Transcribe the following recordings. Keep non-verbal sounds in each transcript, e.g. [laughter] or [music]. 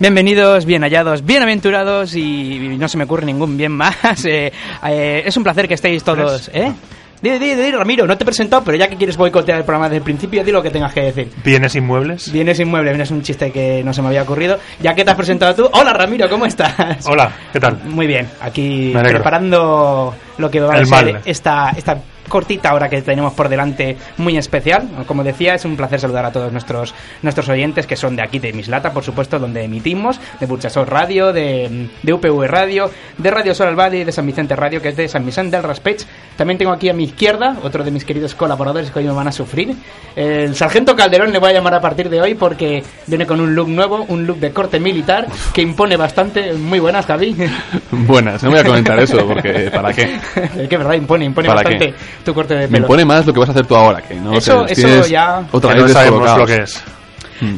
Bienvenidos, bien hallados, bienaventurados y no se me ocurre ningún bien más. [laughs] Eh, eh, es un placer que estéis todos, ¿eh? Di, di, di, Ramiro, no te he presentado, pero ya que quieres boicotear el programa desde el principio, di lo que tengas que decir. ¿Bienes inmuebles? Bienes inmuebles, es un chiste que no se me había ocurrido. Ya que te has presentado tú, hola Ramiro, ¿cómo estás? Hola, ¿qué tal? Muy bien, aquí preparando lo que va a El ser mal. esta, esta cortita hora que tenemos por delante muy especial. Como decía, es un placer saludar a todos nuestros nuestros oyentes que son de aquí, de Mislata, por supuesto, donde emitimos, de Burchasol Radio, de, de UPV Radio, de Radio Sol al y de San Vicente Radio, que es de San Vicente del Raspech. También tengo aquí a mi izquierda otro de mis queridos colaboradores que hoy me van a sufrir. El Sargento Calderón le voy a llamar a partir de hoy porque viene con un look nuevo, un look de corte militar que impone bastante. Muy buenas, Javi. [laughs] Buenas, no voy a comentar eso porque ¿para qué? [laughs] Es que verdad, impone, impone ¿Para bastante qué? Tu corte de Me pelo. impone más lo que vas a hacer tú ahora, que no Eso- te eso ya- otra Que vez no sabemos lo que es.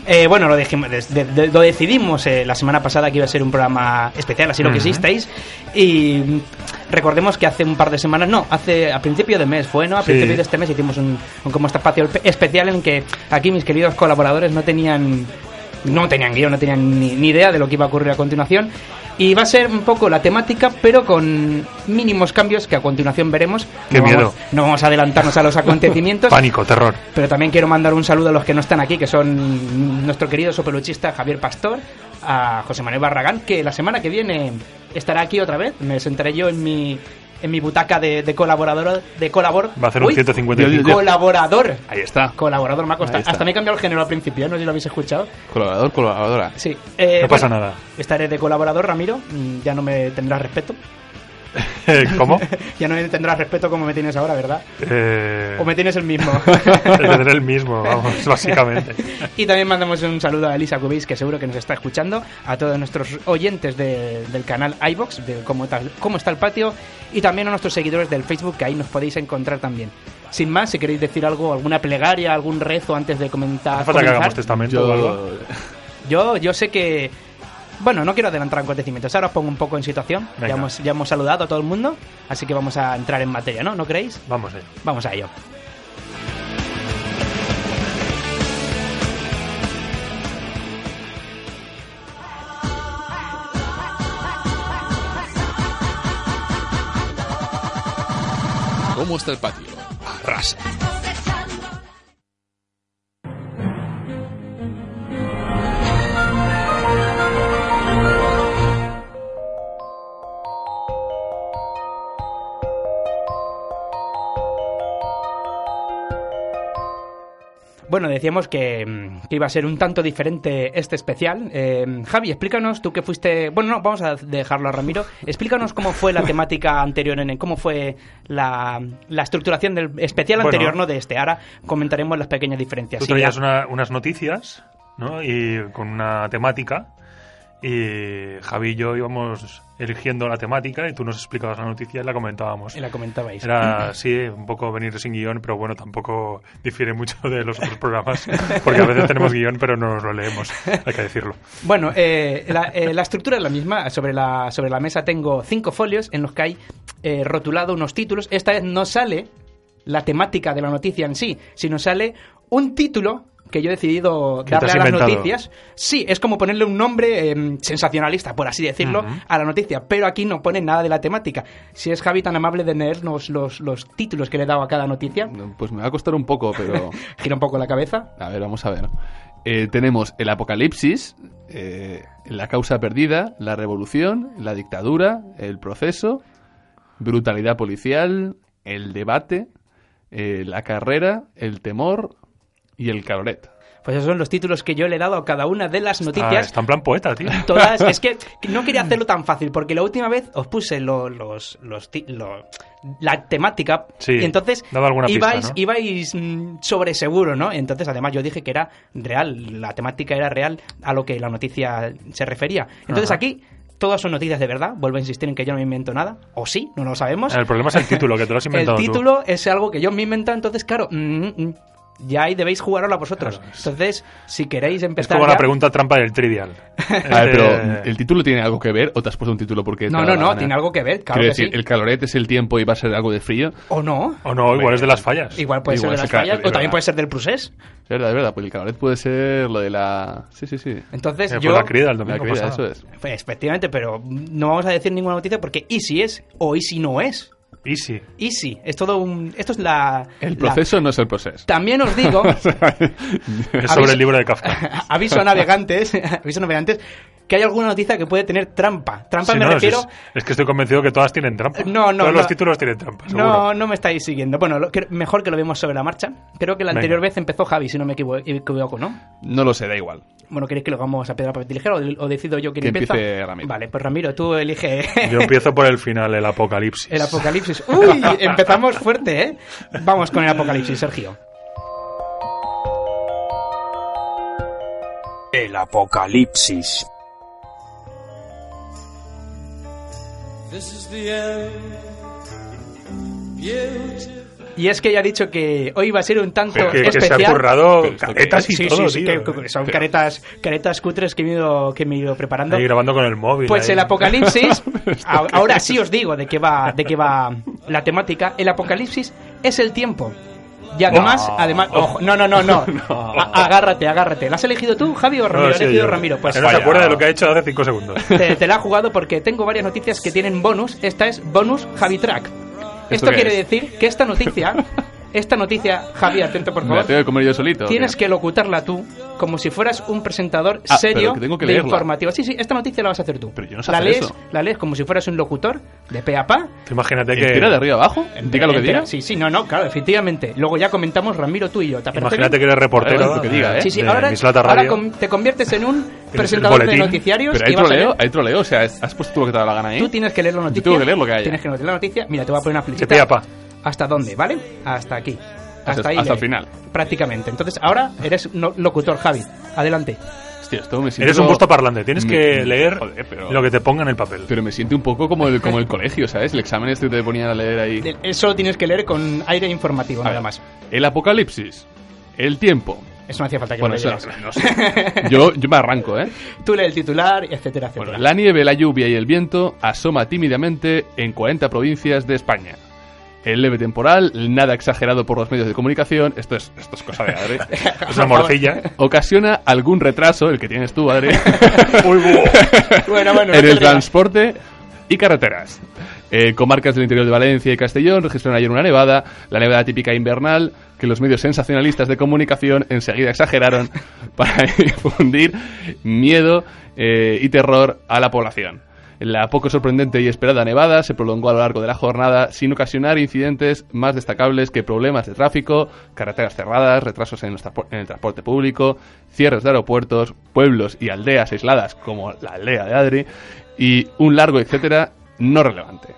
Eh, bueno, lo, dijimos- des- de- de- lo decidimos eh, la semana pasada que iba a ser un programa especial, así lo Ujú. quisisteis. Y recordemos que hace un par de semanas, no, hace a principio de mes fue, ¿no? A Sí. principio de este mes hicimos un, un como espacio espe- especial en que aquí mis queridos colaboradores no tenían no tenían guion, no tenían ni, ni idea de lo que iba a ocurrir a continuación. Y va a ser un poco la temática, pero con mínimos cambios que a continuación veremos. Qué no miedo. Vamos, no vamos a adelantarnos a los [laughs] acontecimientos. Pánico, terror. Pero también quiero mandar un saludo a los que no están aquí, que son nuestro querido sopeluchista Javier Pastor, a José Manuel Barragán, que la semana que viene estará aquí otra vez. Me sentaré yo en mi en mi butaca de, de colaborador de colabor. Va a hacer un Uy, 155. Colaborador. Ahí está. Colaborador me ha costado. Hasta me he cambiado el género al principio, no sé si lo habéis escuchado. Colaborador, colaboradora. Sí. eh, No pasa bueno, nada. Estaré de colaborador, Ramiro. Mm, Ya no me tendrás respeto. [laughs] ¿Cómo? Ya no me tendrás respeto como me tienes ahora, ¿verdad? Eh, O me tienes el mismo. [laughs] tendré el mismo, vamos, [laughs] básicamente. Y también mandamos un saludo a Elisa Cubéis, que seguro que nos está escuchando, a todos nuestros oyentes de- del canal iBox, de cómo, tal- cómo está el patio, y también a nuestros seguidores del Facebook, que ahí nos podéis encontrar también. Sin más, si queréis decir algo, alguna plegaria, algún rezo antes de comentar. ¿Hace falta que comenzar. hagamos testamento o algo? Yo... Yo, yo sé que. Bueno, no quiero adelantar acontecimientos. Ahora os pongo un poco en situación. Ya hemos, ya hemos saludado a todo el mundo. Así que vamos a entrar en materia, ¿no? ¿No creéis? Vamos allá. Vamos a ello. ¿Cómo está el patio? Arrasa. Bueno, decíamos que, mm, que iba a ser un tanto diferente este especial. Eh, Javi, explícanos, tú que fuiste... Bueno, no, vamos a dejarlo a Ramiro. Explícanos cómo fue la [laughs] temática anterior, en el, cómo fue la, la estructuración del especial Bueno. anterior, no de este. Ahora comentaremos las pequeñas diferencias. Tú traías una- unas noticias, ¿no? Y con una temática. Y Javi y yo íbamos eligiendo la temática y tú nos explicabas la noticia y la comentábamos. y la comentabais. Era así, un poco venir sin guion, pero bueno, tampoco difiere mucho de los otros programas, [laughs] porque a veces tenemos guion, pero no nos lo leemos, hay que decirlo. Bueno, eh, la, eh, la estructura es la misma. Sobre la, sobre la mesa tengo cinco folios en los que hay eh, rotulado unos títulos. Esta vez no sale la temática de la noticia en sí, sino sale un título que yo he decidido darle a las inventado. noticias. Sí, es como ponerle un nombre eh, sensacionalista, por así decirlo, a la noticia, pero aquí no pone nada de la temática. Si es Javi tan amable de leernos los, los títulos que le he dado a cada noticia, Pues me va a costar un poco, pero... [laughs] gira un poco la cabeza. A ver, vamos a ver. Eh, tenemos el apocalipsis, eh, la causa perdida, la revolución, la dictadura, el proceso, brutalidad policial, el debate, eh, la carrera, el temor y el caloret. Pues esos son los títulos que yo le he dado a cada una de las noticias. está en plan poeta, tío. [laughs] Todas, es que [laughs] no quería hacerlo tan fácil, porque la última vez os puse lo- los, los, la temática Sí, y entonces alguna pista, ibais, ¿no? ibais mm, sobre seguro, ¿no? Entonces, además, yo dije que era real, la temática era real a lo que la noticia se refería. Entonces, Ajá. aquí todas son noticias de verdad, vuelvo a insistir en que yo no me invento nada, o sí, no lo sabemos. El problema es el título, que te lo has [laughs] El inventado tú. título es algo que yo me he inventado, entonces, claro, mm, mm, Ya ahí debéis jugarosla vosotros. Claro, es- Entonces, si queréis Es empezar. como la ya- pregunta trampa del trivial. [laughs] A ver, pero Este- ¿el título tiene algo que ver o te has puesto un título porque No, no, la no, gana? tiene algo que ver, claro Quiero decir, sí. el caloret es el tiempo y va a ser algo de frío. O no. O no, igual es de las fallas. Igual puede Igual ser de las fallas, es o también puede ser del procés. Es verdad, es verdad, pues el caloret puede ser lo de la... Sí, sí, sí. Entonces, Eh, pues yo. la crida el La domingo querida, pasado. eso es. Pues, efectivamente, pero no vamos a decir ninguna noticia porque easy es o easy no es. Easy. Easy, es todo un. Esto es la. El la- proceso no es el proceso. También os digo, [laughs] Es Aviso- sobre el libro de Kafka. [laughs] aviso a navegantes, [laughs] aviso a navegantes, que hay alguna noticia que puede tener trampa. Trampa Sí, me no, refiero. es, es que estoy convencido que todas tienen trampa. No, no, Todos no. los títulos tienen trampa, seguro. No, no me estáis siguiendo. Bueno, lo- que- mejor que lo vemos sobre la marcha. Creo que la Venga. anterior vez empezó Javi, si no me equivo- equivoco, ¿no? No lo sé, da igual. Bueno, ¿queréis que lo hagamos a piedra, papel y tijera o, o decido yo quién Que empieza? empiece Ramiro. Vale, pues Ramiro, tú elige Yo empiezo por el final, el apocalipsis. el apocalipsis. [laughs] Uy, empezamos fuerte, ¿eh? Vamos con el apocalipsis, Sergio. El apocalipsis. Y es que ya he dicho que hoy va a ser un tanto Pero que, que se especial. ha currado Pero caretas y sí, todo, sí, sí, tío. que, que son caretas, caretas cutres que me he ido, que me he ido preparando. Ahí grabando con el móvil. Pues ahí. el apocalipsis, [laughs] a- ahora sí os digo de qué va, de qué va la temática. El apocalipsis es el tiempo. Y además, No. además, ojo, no, no, no, [laughs] no. A- agárrate, agárrate. ¿La has elegido tú, Javi o No, Ramiro? ¿Has sé elegido yo. Ramiro? Pues no se acuerda de lo que ha hecho hace 5 segundos. [laughs] te, te la ha jugado porque tengo varias noticias que tienen bonus. Esta es bonus Javi Track. Esto qué quiere es? decir que esta noticia, [laughs] esta noticia, Javi, atento por ¿Me la favor, tengo que comer yo solito? tienes que locutarla tú como si fueras un presentador Ah, serio pero que tengo que de leerla. informativo. Sí, sí, esta noticia la vas a hacer tú. Pero yo no sé la hacer lees, eso. la lees como si fueras un locutor de pe a pa. Tú imagínate que. ¿Entera de arriba abajo? Diga lo que diga. Sí, sí, no, no, claro, efectivamente. Luego ya comentamos Ramiro tú y yo. ¿Te Imagínate que eres reportero. Lo que diga, ¿eh? Sí, sí, de ahora, ahora te conviertes en un presentador de noticiarios Pero hay troleo, hay troleo, o sea, has puesto tú lo que te da la gana ahí. Tú tienes que leer la noticia. tengo que leer lo que haya. Tienes que leer la noticia. Mira, te voy a poner una De flechita. pe a pa. ¿Hasta dónde? ¿Vale? Hasta aquí. Hasta- ahí hasta el final. Prácticamente. Entonces, ahora eres no- locutor, Javi. Adelante. Hostia, esto me siento... Eres un busto parlante. Tienes Me- que leer Joder, pero- lo que te ponga en el papel. Pero me siento un poco como el, como el colegio, ¿sabes? El examen este que te ponían a leer ahí. Eso lo tienes que leer con aire informativo, A nada ver, más. El apocalipsis. El tiempo. Eso no hacía falta que Bueno, lo eso no sé. Yo, yo me arranco, ¿eh? [laughs] Tú lees el titular, etcétera, etcétera. Bueno, la nieve, la lluvia y el viento asoma tímidamente en 40 provincias de España. El leve temporal, nada exagerado por los medios de comunicación, esto es, esto es cosa de Adri, [laughs] Es una morcilla. ocasiona algún retraso, el que tienes tú, Adri, [laughs] Uy, buh. Bueno, bueno, no en el transporte y carreteras. Eh, comarcas del interior de Valencia y Castellón registraron ayer una nevada, la nevada típica invernal, que los medios sensacionalistas de comunicación enseguida exageraron [laughs] para infundir miedo eh, y terror a la población. La poco sorprendente y esperada nevada se prolongó a lo largo de la jornada sin ocasionar incidentes más destacables que problemas de tráfico, carreteras cerradas, retrasos en, el transporte público, cierres de aeropuertos, pueblos y aldeas aisladas como la aldea de Adri y un largo etcétera no relevante.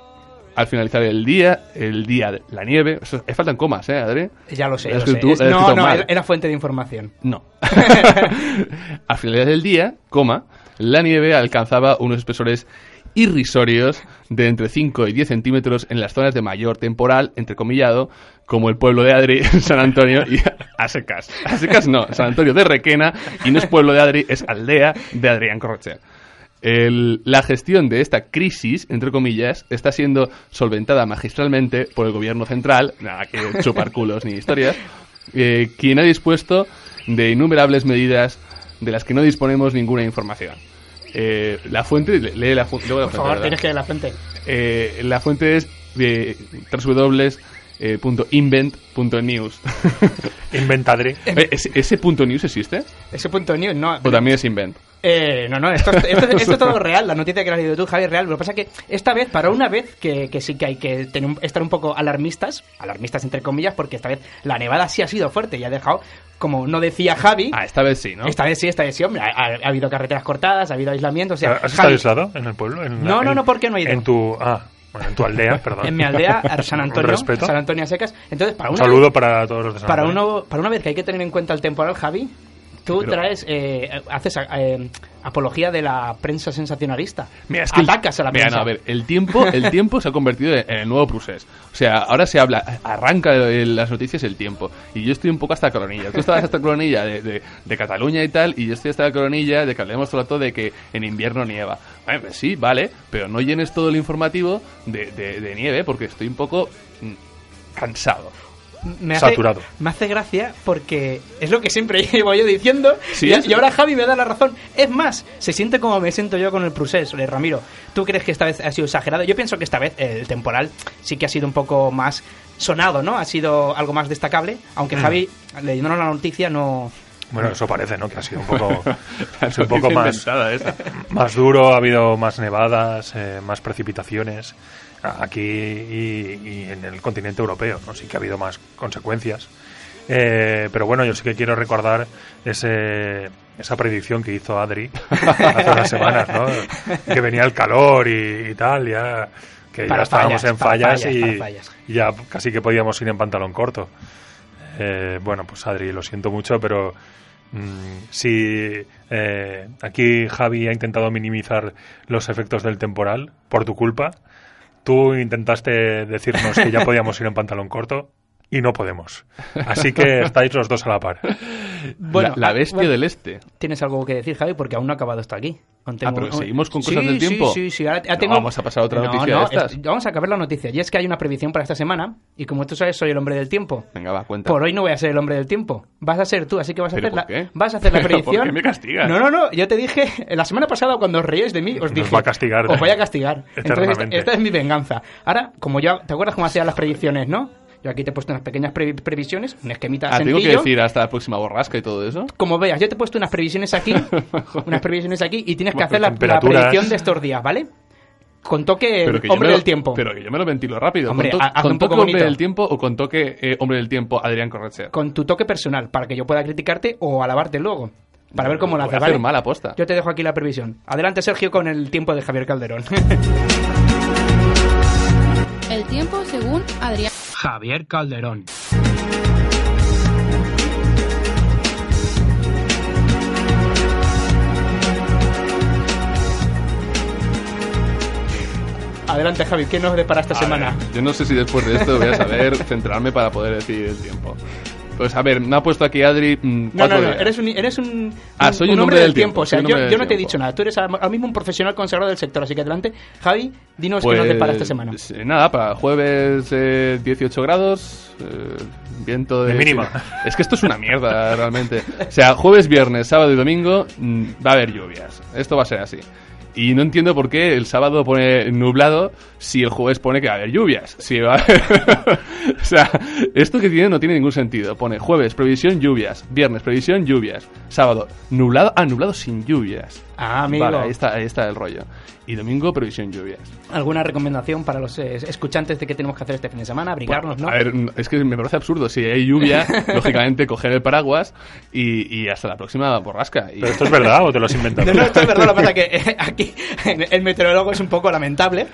Al finalizar el día, el día de la nieve, eso, eh, faltan comas, ¿eh, Adri? Ya lo sé, Lo sé. tú- Es- no, no, mal. era, fuente de información. No. [laughs] [laughs] Al final del día, coma, la nieve alcanzaba unos espesores irrisorios de entre 5 y 10 centímetros en las zonas de mayor temporal, entrecomillado, como el pueblo de Adri, [laughs] San Antonio y a secas. A secas no, San Antonio de Requena, y no es pueblo de Adri, es aldea de Adrián Corrochel. El- la gestión de esta crisis, entre comillas, está siendo solventada magistralmente por el gobierno central, nada que chupar culos ni historias, eh, quien ha dispuesto de innumerables medidas de las que no disponemos ninguna información. Eh, la fuente, le- lee la, fu- luego la Por fuente, favor, ¿verdad? tienes que leer la fuente. Eh, la fuente es de www.invent.news. Inventadre. Eh, ¿ese, ese punto news existe? Ese punto news, no. ¿O también es invent? Eh, no, no, esto, esto- esto es [laughs] todo real, la noticia que has leído tú, Javi, es real. Lo que pasa es que esta vez, para una vez, que, que sí que hay que tener estar un poco alarmistas, alarmistas entre comillas, porque esta vez la nevada sí ha sido fuerte y ha dejado, como no decía Javi, Ah, esta vez sí, ¿no? esta vez sí, esta vez sí, hombre, ha, ha- ha habido carreteras cortadas, ha habido aislamiento, o sea, ¿Has estado aislado en el pueblo? En No, la- no, no, ¿por qué no he ido? En tu, ah, bueno, en tu aldea, [laughs] perdón. en mi aldea, San [laughs] Antonio. San Antonio a Secas, entonces para Un una saludo para todos los de San para, uno, para una vez que hay que tener en cuenta el temporal, Javi, Tú Pero- traes, eh, haces eh, apología de la prensa sensacionalista. Mira, es que el- Atacas a la Mira, prensa. no, a ver, el tiempo, el tiempo se ha convertido en el nuevo Prusés. O sea, ahora se habla, arranca las noticias el tiempo. Y yo estoy un poco hasta coronilla. Tú estabas hasta coronilla de, de, de Cataluña y tal, y yo estoy hasta coronilla de que hablemos todo el rato de que en invierno nieva. Bueno, pues sí, vale, pero no llenes todo el informativo de, de- de nieve, porque estoy un poco mm, cansado. Me hace, Saturado. Me hace gracia porque es lo que siempre [laughs] llevo yo diciendo Sí, y, y ahora Javi me da la razón. Es más, se siente como me siento yo con el Prusés, eh, Ramiro. ¿Tú crees que esta vez ha sido exagerado? Yo pienso que esta vez el temporal sí que ha sido un poco más sonado, ¿no? Ha sido algo más destacable, Mm. aunque Javi, leyéndonos la noticia, no... Bueno, eso parece, ¿no? Que ha sido un poco, [laughs] un poco más, más duro, ha habido más nevadas, eh, más precipitaciones aquí y, y en el continente europeo, ¿no? Sí que ha habido más consecuencias. Eh, pero bueno, yo sí que quiero recordar ese, esa predicción que hizo Adri [laughs] hace unas semanas, ¿no? Que venía el calor y, y tal, ya que Para ya estábamos fallas, en para fallas, fallas, y, para fallas. y ya casi que podíamos ir en pantalón corto. Eh, bueno, pues Adri, lo siento mucho, pero mm, si eh, aquí Javi ha intentado minimizar los efectos del temporal por tu culpa, tú intentaste decirnos que ya podíamos ir en pantalón corto y no podemos. Así que estáis los dos a la par. [laughs] Bueno, la, la ah, bestia bueno. del este. ¿Tienes algo que decir, Javi? Porque aún no ha acabado esto aquí. Aún tengo- Ah, pero aún- ¿seguimos con cosas Sí, del tiempo? Sí, sí, sí. Ahora, No, tengo... vamos a pasar a otra No, noticia no, de estas. es- vamos a acabar la noticia. Y es que hay una previsión para esta semana. Y como tú sabes, soy el hombre del tiempo. Venga, va, cuenta. Por hoy no voy a ser el hombre del tiempo. Vas a ser tú, así que vas a ¿Pero hacer la, qué? vas a hacer la [laughs] ¿Pero por predicción. qué me castigas? No, no, no. Yo te dije [laughs] la semana pasada cuando os reíais de mí, os Nos dije va a castigar. Os voy a castigar. Entonces esta, esta es mi venganza. Ahora, como ya te acuerdas cómo hacían las predicciones, ¿no? Yo aquí te he puesto unas pequeñas pre- previsiones, un esquemita Ah, tengo que sencillo. decir hasta la próxima borrasca y todo eso. Como veas, yo te he puesto unas previsiones aquí, [laughs] unas previsiones aquí, y tienes que hacer la, la predicción de estos días, ¿vale? Con toque Pero que yo hombre lo- del tiempo. Pero que yo me lo ventilo rápido. Hombre, con to- ha- haz con un poco toque hombre bonito. del tiempo o con toque eh, hombre del tiempo Adrián Corretzer. Con tu toque personal, para que yo pueda criticarte o alabarte luego. Para ver cómo lo haces, ¿vale? mala aposta. Yo te dejo aquí la previsión. Adelante, Sergio, con el tiempo de Javier Calderón. [laughs] El tiempo según Adrián. Javier Calderón. Adelante, Javi, ¿qué nos depara esta A semana? ver, yo no sé si después de esto voy a saber [laughs] centrarme para poder decir el tiempo. Pues a ver, me ha puesto aquí Adri mm, No, no, no, eres un, eres un, Ah, soy un hombre del tiempo, O sea, yo, no te he tiempo. dicho nada. Tú eres ahora mismo un profesional consagrado del sector. Así que adelante, Javi, dinos qué nos depara esta semana. Pues, eh, nada, para jueves eh, 18 grados, eh, viento de... De mínima. Es que esto es una mierda, realmente. O sea, jueves, viernes, sábado y domingo mm, va a haber lluvias. Esto va a ser así. Y no entiendo por qué el sábado pone nublado si el jueves pone que va a haber lluvias. Si va a haber- [laughs] o sea, esto que tiene no tiene ningún sentido. Pone jueves, previsión, lluvias. Viernes, previsión, lluvias. Sábado, nublado. Ah, nublado sin lluvias. Ah, amigo. Vale, ahí está, ahí está el rollo. Y domingo, previsión, lluvias. ¿Alguna recomendación para los eh, escuchantes de qué tenemos que hacer este fin de semana? Abrigarnos, ¿no? A ver, mm, es que me parece absurdo. Si hay lluvia, [laughs] lógicamente coger el paraguas y, y hasta la próxima borrasca. Y- ¿Pero esto es verdad o te lo has inventado? [laughs] No, no, esto es verdad, lo que pasa es [laughs] que eh, aquí el meteorólogo es un poco lamentable.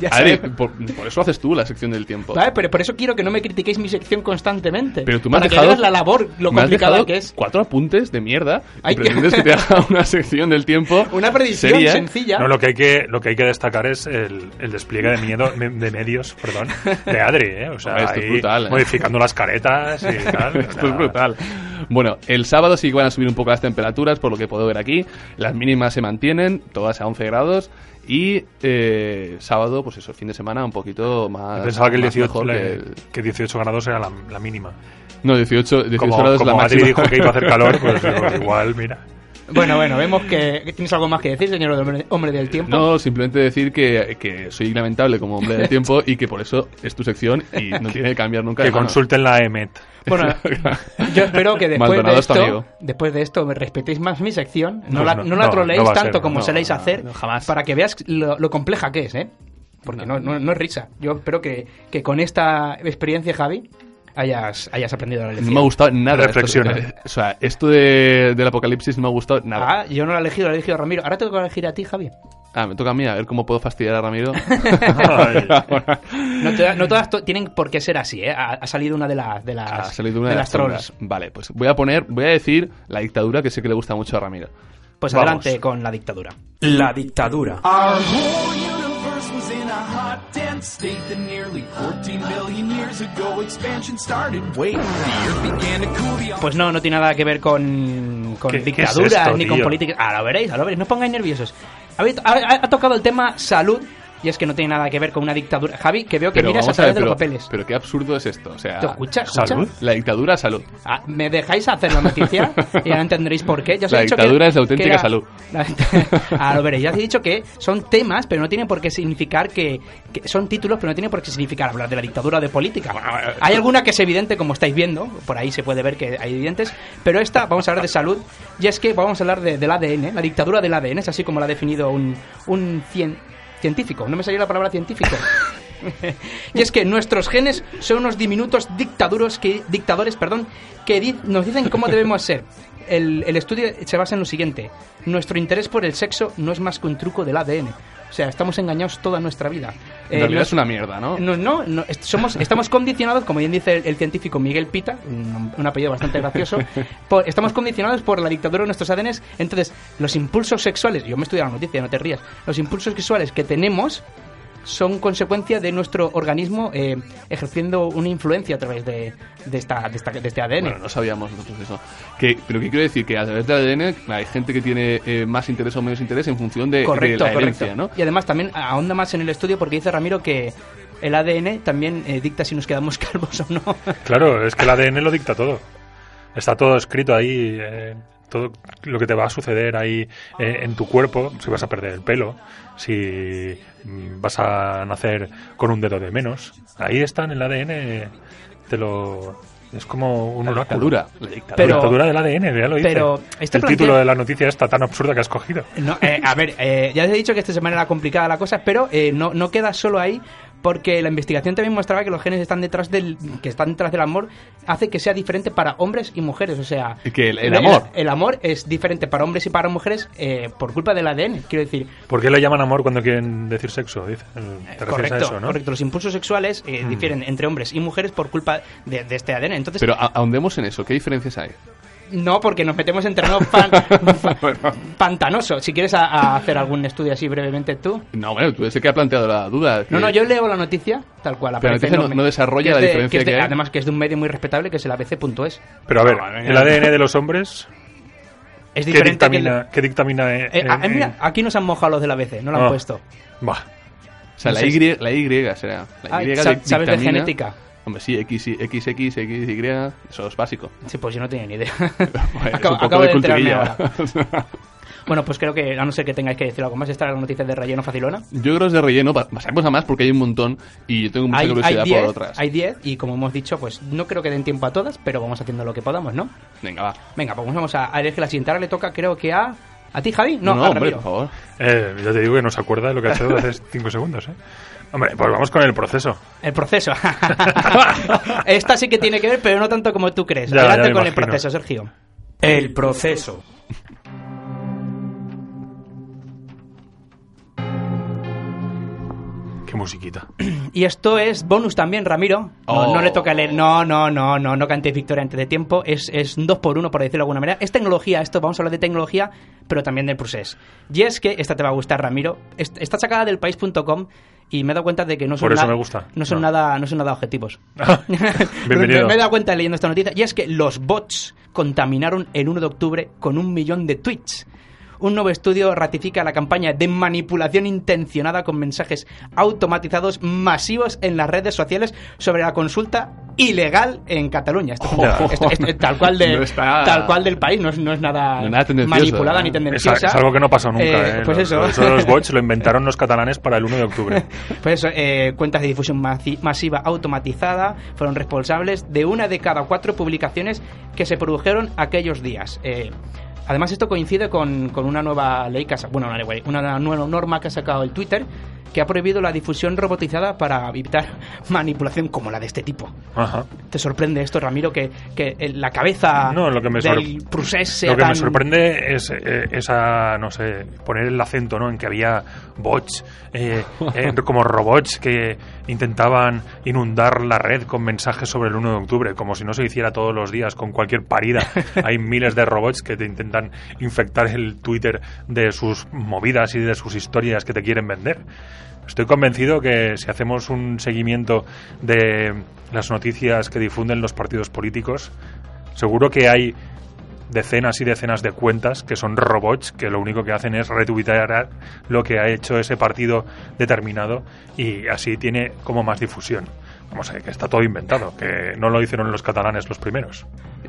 ya Adri, sabes. por, por eso haces tú la sección del tiempo. ¿Vale? Pero por eso quiero que no me critiquéis mi sección constantemente. Pero tú me has para que dejado veas la labor, lo complicada que es. cuatro apuntes de mierda Ay, y pretendes que te haga una sección del tiempo Una predicción seria. sencilla. No, lo que hay que lo que hay que destacar es el, el despliegue de miedo de, medios, perdón, de Adri, ¿eh? O sea, Hombre, esto es ahí brutal, ¿eh? modificando las caretas y tal. o Esto sea, es brutal. Bueno, el sábado sí que van a subir un poco las temperaturas, por lo que puedo ver aquí. Las mínimas se mantienen, todas a 11 grados. Y eh, sábado, pues eso, fin de semana un poquito más. Pensaba que el más 18, mejor le- que el- que 18 grados era la, la mínima. No, 18, 18 Como, grados es la como Adri máxima. dijo que iba a hacer calor, pues [laughs] igual, mira. Bueno, bueno, vemos que tienes algo más que decir, señor hombre, hombre del tiempo. No, simplemente decir que, que soy lamentable como hombre del tiempo y que por eso es tu sección y no tiene que cambiar nunca. Que consulten la EMET. Bueno, [laughs] yo espero que después de, Maldonado esto, después de esto me respetéis más mi sección, no, Pues la, no, no la troleéis no tanto ser, como no, soléis no, hacer, no, jamás. para que veas lo, lo compleja que es, ¿eh? Porque no, no, no es risa. Yo espero que, que con esta experiencia, Javi, hayas, hayas aprendido la lección. No me ha gustado nada. Esto, eh, o sea, esto de, del apocalipsis no me ha gustado nada. Ah, yo no la he elegido, la he elegido Ramiro. Ahora tengo que elegir a ti, Javi. Ah, me toca a mí, a ver cómo puedo fastidiar a Ramiro. [laughs] No, todas- no todas to- tienen por qué ser así, ¿eh? Ha, ha salido una de, las de las, Ha salido una de, las trolls. trolls. Vale, pues voy a poner, voy a decir la dictadura que sé que le gusta mucho a Ramiro. Pues Vamos. adelante con la dictadura. La dictadura. Hot, dense state that nearly 14 billion years ago expansion started. Wait, the earth began to cool the Pues no, no tiene nada que ver con, con ¿Qué- qué es dictaduras esto, ni con política. Ah, lo veréis, lo veréis, no os pongáis nerviosos. Habéis- Ha, ha- ha tocado el tema salud y es que no tiene nada que ver con una dictadura. Javi, que veo que Pero miras a través de los papeles. pero qué absurdo es esto. O sea, ¿Te escucha? escucha? ¿Salud? la dictadura, salud. Ah, ¿Me dejáis hacer la noticia? [laughs] y ahora entenderéis por qué. Ya os he La dicho que- dictadura es la auténtica era- salud. La- [laughs] Ah, lo veréis. Ya os he dicho que son temas, pero no tienen por qué significar que, que son títulos, pero no tienen por qué significar hablar de la dictadura o de política. Hay alguna que es evidente, como estáis viendo, por ahí se puede ver que hay evidentes, pero esta vamos a hablar de salud, y es que vamos a hablar de- del ADN, la dictadura del ADN, es así como la ha definido un, un cien- científico. No me salió la palabra científico. [laughs] y es que nuestros genes son unos diminutos dictaduros que, dictadores perdón, que nos dicen cómo debemos ser. El, el estudio se basa en lo siguiente. Nuestro interés por el sexo no es más que un truco del ADN. O sea, estamos engañados toda nuestra vida. En Eh, realidad nos- es una mierda, ¿no? no, no, no, somos, [laughs] estamos condicionados, como bien dice el, el científico Miguel Pita, un, un apellido bastante gracioso, [laughs] por- estamos condicionados por la dictadura de nuestros ADNs. Entonces, los impulsos sexuales, yo me estudié la noticia, no te rías, los impulsos sexuales que tenemos son consecuencia de nuestro organismo eh, ejerciendo una influencia a través de, de, esta, de, esta- de este ADN. Bueno, no sabíamos nosotros eso. Que, pero que quiero decir que a través del ADN hay gente que tiene eh, más interés o menos interés en función de, de correcto, la correcto. herencia, ¿no? Y además también ahonda más en el estudio porque dice Ramiro que el ADN también eh, dicta si nos quedamos [laughs] calvos o no. Claro, es que el ADN lo dicta todo. Está todo escrito ahí, eh, todo lo que te va a suceder ahí eh, en tu cuerpo, si vas a perder el pelo, si mm, vas a nacer con un dedo de menos. Ahí está en el ADN, te lo... Es como un La dictadura. La dictadura. Pero- la dictadura del ADN, ya lo pero este el plantea- título de la noticia está tan absurda que has cogido. No, eh, a ver, eh, ya os he dicho que esta semana era complicada la cosa, pero eh, no, no queda solo ahí porque la investigación también mostraba que los genes están detrás del que están detrás del amor hace que sea diferente para hombres y mujeres, o sea, Y que el- el amor. el, amor es diferente para hombres y para mujeres eh, por culpa del ADN, quiero decir, ¿Por qué le llaman amor cuando quieren decir sexo? Dice. ¿Te refieres correcto, a eso, no? correcto, los impulsos sexuales eh, difieren entre hombres y mujeres por culpa de, de este ADN, entonces Pero ahondemos en eso. ¿Qué diferencias hay? No porque nos metemos en terreno [laughs] pan- pantanoso. Si quieres a- a hacer algún estudio así brevemente tú. No, bueno, tú eres el que ha planteado la duda. No, que- no, yo leo la noticia tal cual. Pero la aparece noticia no- desarrolla Que es la de- diferencia es de- que hay. Además que es de un medio muy respetable que es el abc.es. Pero a ver, No, venga. el ADN de los hombres, Es ¿qué diferente que el- dictamina? ¿Qué dictamina eh, Eh, ah, eh, mira, aquí nos han mojado los del ABC, no lo han Ah. puesto. Bah, O sea, no la sé Y, la Y será. La Ah, Y ¿Sabes de dictamina- genética? Hombre, sí, X, y- X, X, X, Y, eso es básico. Sí, pues yo no tenía ni idea. [laughs] Bueno, acabo un poco acabo de de enterarme culturilla. ahora. [laughs] Bueno, pues creo que, a no ser que tengáis que decir algo más, esta era la noticia de relleno facilona. Yo creo que es de relleno, pa- pasaremos a más porque hay un montón y yo tengo mucha Hay, hay curiosidad 10, por otras. hay 10 y como hemos dicho, pues no creo que den tiempo a todas, pero vamos haciendo lo que podamos, ¿no? Venga, va. Venga, pues vamos a, a elegir la siguiente. Ahora le toca, creo que a... ¿A ti, Javi? No, No, no, a hombre, por favor. eh, ya te digo que no se acuerda de lo que ha hecho hace [laughs] 5 segundos, ¿eh? Hombre, pues vamos con el proceso. El proceso. [laughs] Esta sí que tiene que ver, pero no tanto como tú crees. Ya, Adelante ya me con el proceso, Sergio. El proceso. Qué musiquita. Y esto es bonus también, Ramiro. No, Oh. no le toca leer. No, no, no, no, no cantéis victoria antes de tiempo. Es, es un dos por uno, por decirlo de alguna manera. Es tecnología, esto vamos a hablar de tecnología, pero también del proceso. Y es que, esta te va a gustar, Ramiro. est- Está sacada del país.com y me he dado cuenta de que no son, nada-. No son, No. Nada, no son nada objetivos. [laughs] [laughs] Bienvenido. me he dado cuenta leyendo esta noticia. Y es que los bots contaminaron el 1 de octubre con un millón de tweets. Un nuevo estudio ratifica la campaña de manipulación intencionada con mensajes automatizados masivos en las redes sociales sobre la consulta ilegal en Cataluña. Esto, Ya. esto- esto- tal, cual [laughs] de, No está- tal cual del país, no es, no es nada, No manipulada ¿eh? ni tendenciosa. es algo que no pasó nunca, Eh, ¿eh? Pues Los- eso. Eso de los [laughs] bots lo inventaron los catalanes para el 1 de octubre. [laughs] Pues eso, cuentas de difusión masiva automatizada fueron responsables de una de cada cuatro publicaciones que se produjeron aquellos días. Además, esto coincide con, con una nueva ley, que bueno, una, una nueva norma que ha sacado el Twitter, que ha prohibido la difusión robotizada para evitar [laughs] manipulación como la de este tipo. Ajá. ¿Te sorprende esto, Ramiro, que, que la cabeza No, lo que me del Prusés sea Lo que me tan- sorprende es eh, esa, no sé, poner el acento, ¿no? En que había bots, eh, eh, como robots que intentaban inundar la red con mensajes sobre el 1 de octubre, como si no se hiciera todos los días con cualquier parida. [laughs] Hay miles de robots que te intentan infectar el Twitter de sus movidas y de sus historias que te quieren vender. Estoy convencido que si hacemos un seguimiento de las noticias que difunden los partidos políticos, seguro que hay decenas y decenas de cuentas que son robots que lo único que hacen es retuitear lo que ha hecho ese partido determinado y así tiene como más difusión. Vamos a ver, que está todo inventado, que no lo hicieron los catalanes los primeros.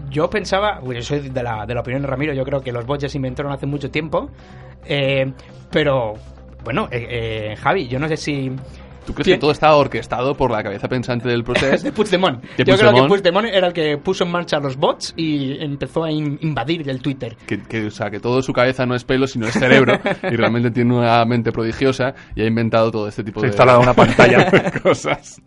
Yo pensaba, bueno, soy de la, de la opinión de Ramiro, yo creo que los bots ya se inventaron hace mucho tiempo, eh, pero bueno, eh, eh, Javi, yo no sé si... ¿Tú crees que todo está orquestado por la cabeza pensante del Es proceso? [laughs] de Puigdemont. De Yo creo que Puigdemont. Puigdemont era el que puso en marcha los bots y empezó a in- invadir el Twitter. que, que, o sea, que todo su cabeza no es pelo, sino es cerebro, [laughs] y realmente tiene una mente prodigiosa y ha inventado todo este tipo Se ha de instalado una pantalla. de [laughs] cosas.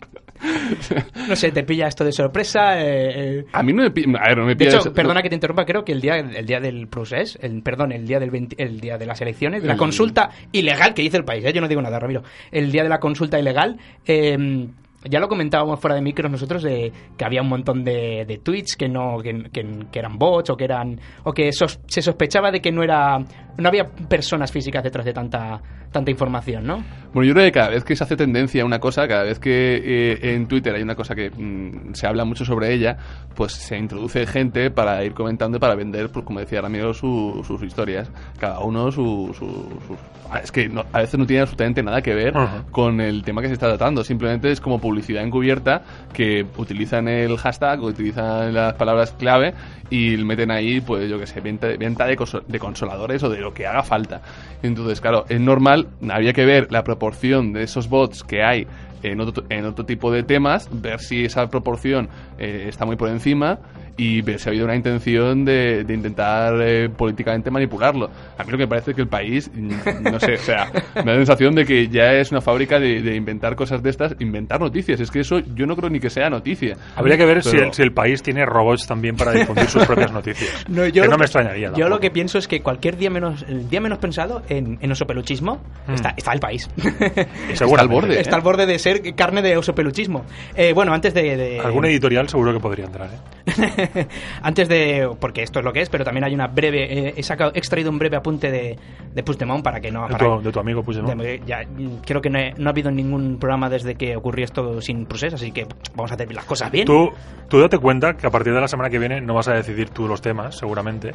No sé, te pilla esto de sorpresa. eh, eh. A mí no me, pi- a ver, no me De pilla hecho, perdona que te interrumpa, creo que el día, el día del procés, el, perdón, el día del 20 el día de las elecciones, de la consulta ilegal que hizo el país, ¿eh? yo no digo nada, Ramiro, el día de la consulta ilegal, eh, ya lo comentábamos fuera de micros nosotros de que había un montón de, de tweets que no que, que- que eran bots o que eran o que sos- se sospechaba de que no era no había personas físicas detrás de tanta tanta información, ¿no? Bueno, yo creo que cada vez que se hace tendencia a una cosa, cada vez que eh, en Twitter hay una cosa que mm, se habla mucho sobre ella, pues se introduce gente para ir comentando y para vender, pues, como decía Ramiro, su- sus historias. Cada uno su... su- sus- Ah, Es que no- a veces no tiene absolutamente nada que ver con el tema que se está tratando. Simplemente es como publicidad encubierta que utilizan el hashtag, utilizan las palabras clave y meten ahí, pues yo que sé, venta, venta de, de consoladores o de lo que haga falta. Entonces, claro, es normal, había que ver la proporción de esos bots que hay en otro, en otro tipo de temas, ver si esa proporción eh, está muy por encima y ver si ha habido una intención de, de intentar eh, políticamente manipularlo. A mí lo que me parece es que el país, mm, no sé, o sea, me da la sensación de que ya es una fábrica de, de inventar cosas de estas, inventar noticias. Es que eso yo no creo ni que sea noticia. Habría que ver si, el, si el país tiene robots también para difundir sus propias noticias. [laughs] No, yo que lo no me que- extrañaría. Yo tampoco. lo que pienso es que cualquier día menos, el día menos pensado en, en osopeluchismo Mm. está, está el país. [laughs] Está al borde. está al borde de ser carne de osopeluchismo. Eh, bueno, antes de, de- Algún editorial seguro que podría entrar, ¿eh? [laughs] [laughs] antes de porque esto es lo que es, pero también hay una breve eh, he sacado he extraído un breve apunte de, de Puigdemont para que no De tu, de tu amigo Puigdemont. de- ya, creo que no, he- no ha habido ningún programa desde que ocurrió esto sin procés, así que vamos a hacer las cosas bien. Tú, tú date cuenta que a partir de la semana que viene no vas a decidir tú los temas, seguramente.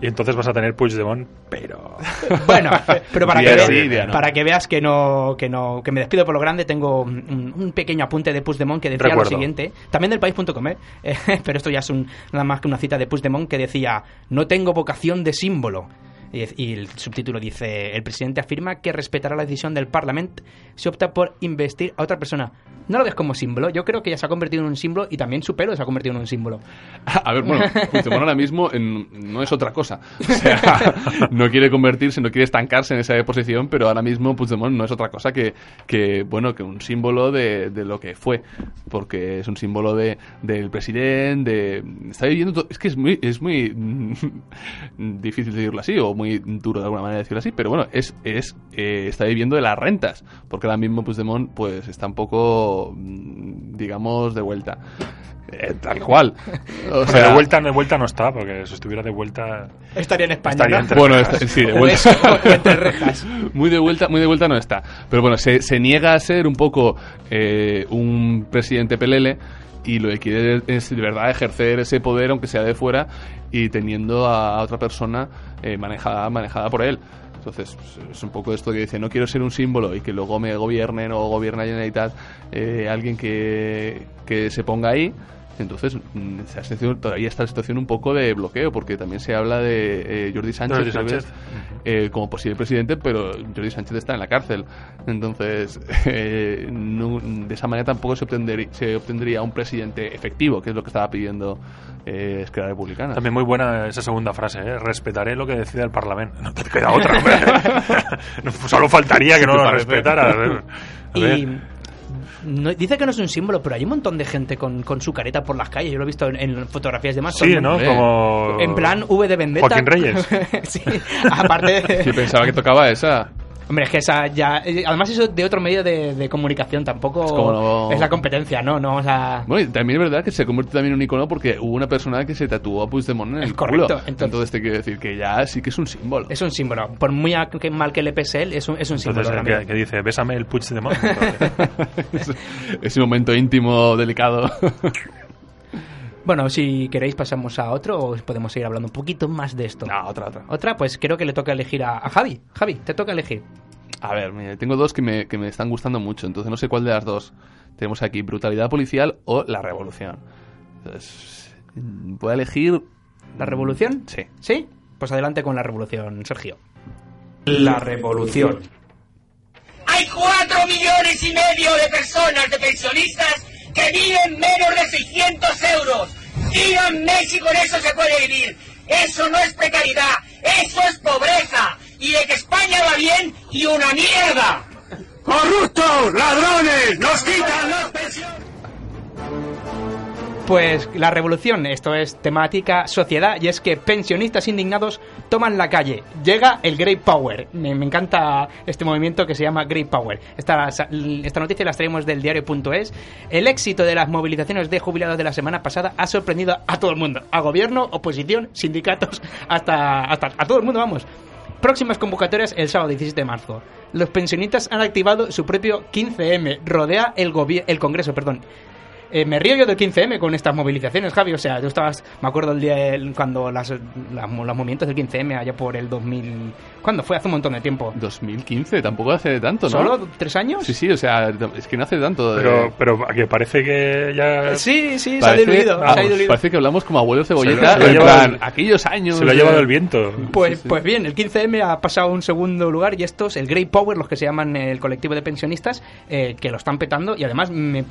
Y entonces vas a tener Puigdemont, pero... [laughs] Bueno, pero para que, veas, sí, día no. para que veas que no, que no, que me despido por lo grande, tengo un, un pequeño apunte de Puigdemont que decía Recuerdo. lo siguiente, también del país.com, ¿eh? [laughs] Eh, pero esto ya es un- nada más que una cita de Puigdemont que decía, no tengo vocación de símbolo. Y, y el subtítulo dice, el presidente afirma que respetará la decisión del Parlamento si opta por investir a otra persona. No lo ves como símbolo, yo creo que ya se ha convertido en un símbolo y también su pelo se ha convertido en un símbolo. [laughs] A ver, bueno, Puigdemont ahora mismo en- no es otra cosa. O sea, [laughs] no quiere convertirse, no quiere estancarse en esa posición, pero ahora mismo Puigdemont no es otra cosa que, que bueno, que un símbolo de, de lo que fue. Porque es un símbolo de, del presidente, de... Está viviendo... to- Es que es muy, es muy [laughs] difícil decirlo así, o muy duro de alguna manera decirlo así, pero bueno, es, es eh, está viviendo de las rentas. Porque ahora mismo Puigdemont pues está un poco, digamos, de vuelta. Eh, tal cual. O O sea, de vuelta, de vuelta no está, porque si estuviera de vuelta... Estaría en España. Estaría ¿no? entre Bueno, rejas. está- sí, de vuelta. entre rejas. [laughs] muy de vuelta, muy de vuelta no está. Pero bueno, se, se niega a ser un poco eh, un presidente pelele y lo que quiere es de verdad ejercer ese poder, aunque sea de fuera, y teniendo a otra persona eh, manejada, manejada por él. Entonces, pues, es un poco esto que dice, no quiero ser un símbolo y que luego me gobiernen o gobierna Generalitat eh, alguien que, que se ponga ahí Entonces, mm, esa situación- todavía está la situación un poco de bloqueo, porque también se habla de eh, Jordi Sánchez, Jordi eh, como posible presidente, pero Jordi Sánchez está en la cárcel. Entonces, [laughs] eh, no- de esa manera tampoco se obtendría, se obtendría un presidente efectivo, que es lo que estaba pidiendo eh, Esquerra Republicana. También muy buena esa segunda frase, ¿eh? respetaré lo que decida el Parlamento. [laughs] No te queda otra, hombre. [laughs] No, Solo faltaría que no ¿Te lo respetara. A ver, a ver. Y no- dice que no es un símbolo, pero hay un montón de gente con, con su careta por las calles. Yo lo he visto en, en fotografías de más. Sí, ¿no? Como... En plan V de Vendetta. Joaquín Reyes. [laughs] sí, aparte. de- [laughs] Yo pensaba que tocaba esa. Hombre, es que esa ya. eh, Además, eso de otro medio de, de comunicación tampoco Es como no- es la competencia, ¿no? No vamos a. Bueno, y también es verdad que se convierte también en un icono porque hubo una persona que se tatuó a Puigdemont en Es el correcto, culo. entonces- Entonces, te quiero decir que ya sí que es un símbolo. Es un símbolo. Por muy a- que mal que le pese él, es un, es un símbolo. Entonces, Ramiro. ¿qué, qué dice? Bésame el Puigdemont. [laughs] Es- Ese momento íntimo, delicado. [laughs] Bueno, si queréis, pasamos a otro o podemos seguir hablando un poquito más de esto. no, otra, otra. Otra, pues creo que le toca elegir a, a Javi. Javi, te toca elegir. A ver, mira, tengo dos que me, que me están gustando mucho, entonces no sé cuál de las dos. Tenemos aquí brutalidad policial o la revolución. Entonces, voy a elegir... ¿La revolución? Sí. ¿Sí? Pues adelante con la revolución, Sergio. La revolución. Hay cuatro millones y medio de personas, de pensionistas, que viven menos de 600 euros. Díganme si con eso se puede vivir. Eso no es precariedad, eso es pobreza. Y de que España va bien y una mierda. ¡Corruptos! ¡Ladrones! ¡Nos quitan! Pues la revolución, esto es temática sociedad, y es que pensionistas indignados toman la calle. Llega el Great Power. Me, encanta este movimiento que se llama Great Power. Esta, esta noticia la traemos del diario.es. El éxito de las movilizaciones de jubilados de la semana pasada ha sorprendido a todo el mundo. A gobierno, oposición, sindicatos, hasta, hasta a todo el mundo, vamos. Próximas convocatorias el sábado 17 de marzo. Los pensionistas han activado su propio 15M. Rodea el, el Congreso, perdón. Eh, me río yo del 15M con estas movilizaciones, Javi. O sea, tú estabas. Me acuerdo el día cuando las, las- los movimientos del 15M, allá por el 2000. ¿Cuándo fue? Hace un montón de tiempo. 2015, tampoco hace tanto, ¿no? ¿Solo tres años? Sí, sí, o sea, es que no hace tanto. de- Pero, pero que parece que ya... Sí, sí, se ha diluido. se ha vamos, diluido. parece que hablamos como abuelo Se cebollita, lo- se lo en ha plan, llevado- aquellos años... Se lo ha llevado el viento. Pues, Sí, sí. pues bien, el 15M ha pasado a un segundo lugar y estos, el Great Power, los que se llaman el colectivo de pensionistas, eh, que lo están petando y además me-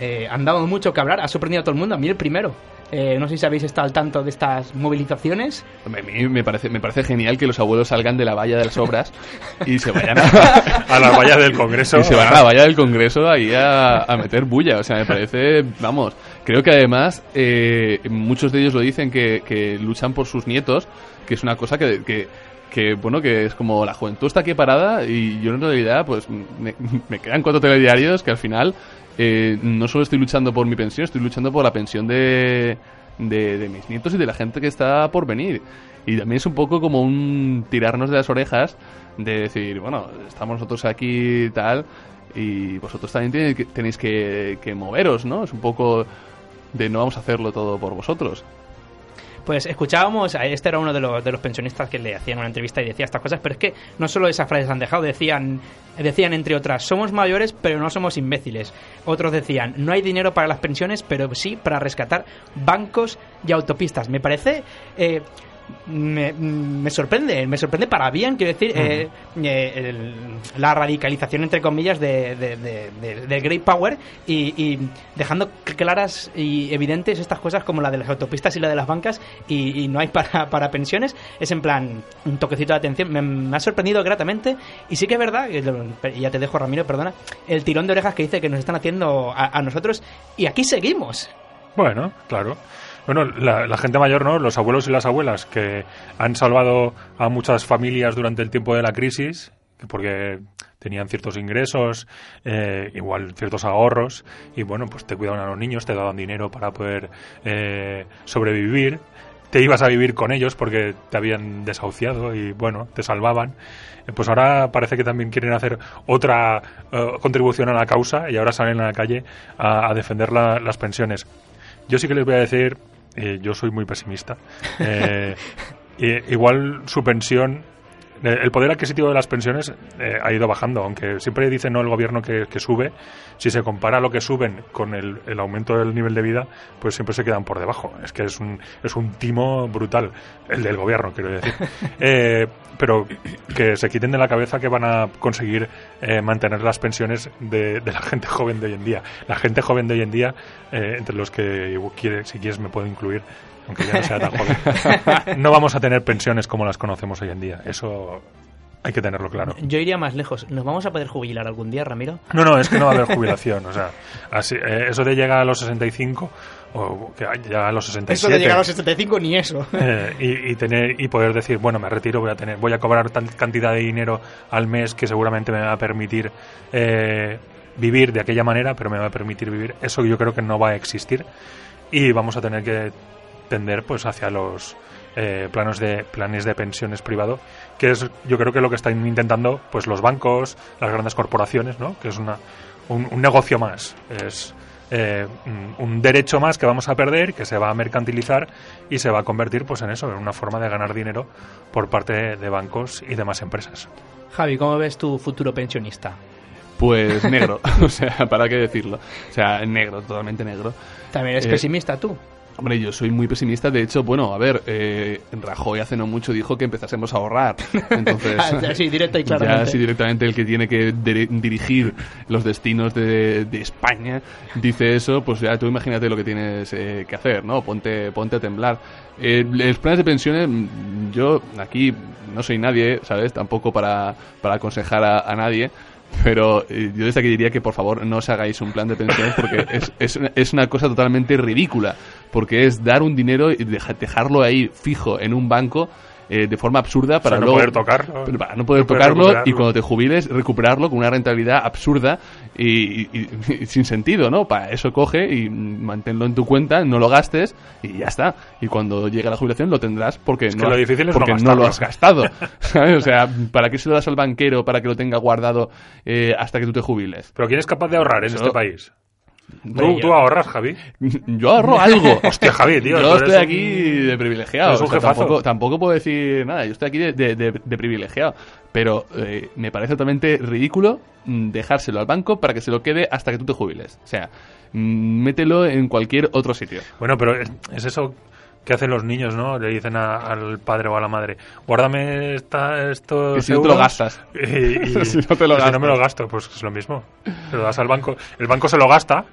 eh, han dado mucho que hablar, ha sorprendido a todo el mundo, a mí el primero. Eh, no sé si habéis estado al tanto de estas movilizaciones. A mí me parece, me parece genial que los abuelos salgan de la valla de las obras [laughs] y se vayan a, A las vallas del [laughs] Congreso. y se van a la valla del Congreso ahí a, a meter bulla. O sea, me parece, vamos, creo que además eh, muchos de ellos lo dicen que, que luchan por sus nietos, que es una cosa que, que, que, bueno, que es como la juventud está aquí parada y yo en realidad, pues me, me quedan cuatro telediarios que al final eh, no solo estoy luchando por mi pensión, estoy luchando por la pensión de, de, mis nietos y de la gente que está por venir. Y también es un poco como un tirarnos de las orejas de decir, bueno, estamos nosotros aquí tal, y vosotros también tenéis que moveros, ¿no? Es un poco de no vamos a hacerlo todo por vosotros. Pues escuchábamos, este era uno de los, de los pensionistas que le hacían una entrevista y decía estas cosas, pero es que no solo esas frases han dejado, decían, decían entre otras, somos mayores pero no somos imbéciles. Otros decían, no hay dinero para las pensiones, pero sí para rescatar bancos y autopistas. Me parece... eh, me, me sorprende, me sorprende para bien, quiero decir, eh, eh, el- la radicalización, entre comillas, de, de- de- Great Power y, y dejando claras y evidentes estas cosas como la de las autopistas y la de las bancas y, y no hay [laughs] para, para pensiones, es en plan un toquecito de atención. Me, me ha sorprendido gratamente y sí que es verdad, ya te dejo, Ramiro, perdona, el tirón de orejas que dice que nos están haciendo a, a nosotros y aquí seguimos. Bueno, claro. Bueno, la, la gente mayor, ¿no? Los abuelos y las abuelas que han salvado a muchas familias durante el tiempo de la crisis, que porque tenían ciertos ingresos, eh, igual ciertos ahorros, y bueno, pues te cuidaban a los niños, te daban dinero para poder eh, sobrevivir, te ibas a vivir con ellos porque te habían desahuciado y bueno, te salvaban. Eh, Pues ahora parece que también quieren hacer otra eh, contribución a la causa y ahora salen a la calle a, a defender la- las pensiones. Yo sí que les voy a decir, eh, yo soy muy pesimista. eh, [laughs] igual su pensión el poder adquisitivo de las pensiones eh, ha ido bajando, aunque siempre dice no el gobierno que, que sube. Si se compara lo que suben con el, el aumento del nivel de vida, pues siempre se quedan por debajo. Es que es un, es un timo brutal, el del gobierno, quiero decir. [laughs] Eh, pero que se quiten de la cabeza que van a conseguir eh, mantener las pensiones de, de la gente joven de hoy en día. La gente joven de hoy en día, eh, entre los que quiere, si quieres me puedo incluir, aunque ya no sea tan joven, [laughs] no vamos a tener pensiones como las conocemos hoy en día. Eso hay que tenerlo claro. Yo iría más lejos. ¿Nos vamos a poder jubilar algún día, Ramiro? No, no, es que no va a haber jubilación. O sea, así, eh, eso de llegar a los 65 o que llega a los 67 Eso de llegar a los 75 ni eso. [laughs] eh, y, y tener y poder decir bueno me retiro voy a tener voy a cobrar tal cantidad de dinero al mes que seguramente me va a permitir eh, vivir de aquella manera pero me va a permitir vivir eso yo creo que no va a existir y vamos a tener que tender pues hacia los eh, planos de planes de pensiones privado que es yo creo que lo que están intentando pues los bancos las grandes corporaciones no que es una un, un negocio más es eh, un- un derecho más que vamos a perder, que se va a mercantilizar y se va a convertir pues en eso, en una forma de ganar dinero por parte de bancos y demás empresas. Javi, ¿cómo ves tu futuro pensionista? Pues negro, [laughs] o [laughs] sea, ¿para qué decirlo? O sea, negro, totalmente negro. También eres Eh, pesimista tú. Hombre, yo soy muy pesimista. De hecho, bueno, a ver, eh, Rajoy hace no mucho dijo que empezásemos a ahorrar. Entonces, [laughs] Ah, sí, directo y [laughs] ya claramente. si directamente el que tiene que dir- dirigir los destinos de, de España dice eso, pues ya tú imagínate lo que tienes eh, que hacer, ¿no? Ponte, ponte a temblar. Eh, los planes de pensiones, yo aquí no soy nadie, ¿sabes? Tampoco para, para aconsejar a, a nadie. Pero eh, yo desde aquí diría que por favor no os hagáis un plan de pensiones porque [laughs] es, es, una, es una cosa totalmente ridícula. Porque es dar un dinero y deja- dejarlo ahí fijo en un banco eh, de forma absurda para O sea, no luego- poder tocarlo. para no poder No tocarlo y cuando te jubiles recuperarlo con una rentabilidad absurda y, y- y- y sin sentido, ¿no? Para eso coge y manténlo en tu cuenta, no lo gastes y ya está. Y cuando llegue la jubilación lo tendrás porque, que no, lo has- no no lo gastado. [laughs] ¿sabes? O sea, ¿para qué se lo das al banquero para que lo tenga guardado eh, hasta que tú te jubiles? Pero ¿quién es capaz de ahorrar en Eso- este país? ¿Tú, tú ahorras, Javi? [laughs] Yo ahorro algo. [laughs] Hostia, Javi, tío, Yo estoy un- aquí de privilegiado. o sea, tampoco, tampoco puedo decir nada. Yo estoy aquí de, de- de- de privilegiado. Pero eh, me parece totalmente ridículo mm, dejárselo al banco para que se lo quede hasta que tú te jubiles. O sea, mm, mételo en cualquier otro sitio. Bueno, pero es, es eso que hacen los niños, ¿no? Le dicen a- al padre o a la madre, guárdame esta, estos Que si no te lo gastas. [laughs] Y, y- [laughs] Si no te lo y si no me lo gastas. gasto, pues es lo mismo. Se lo das al banco. El banco se lo gasta,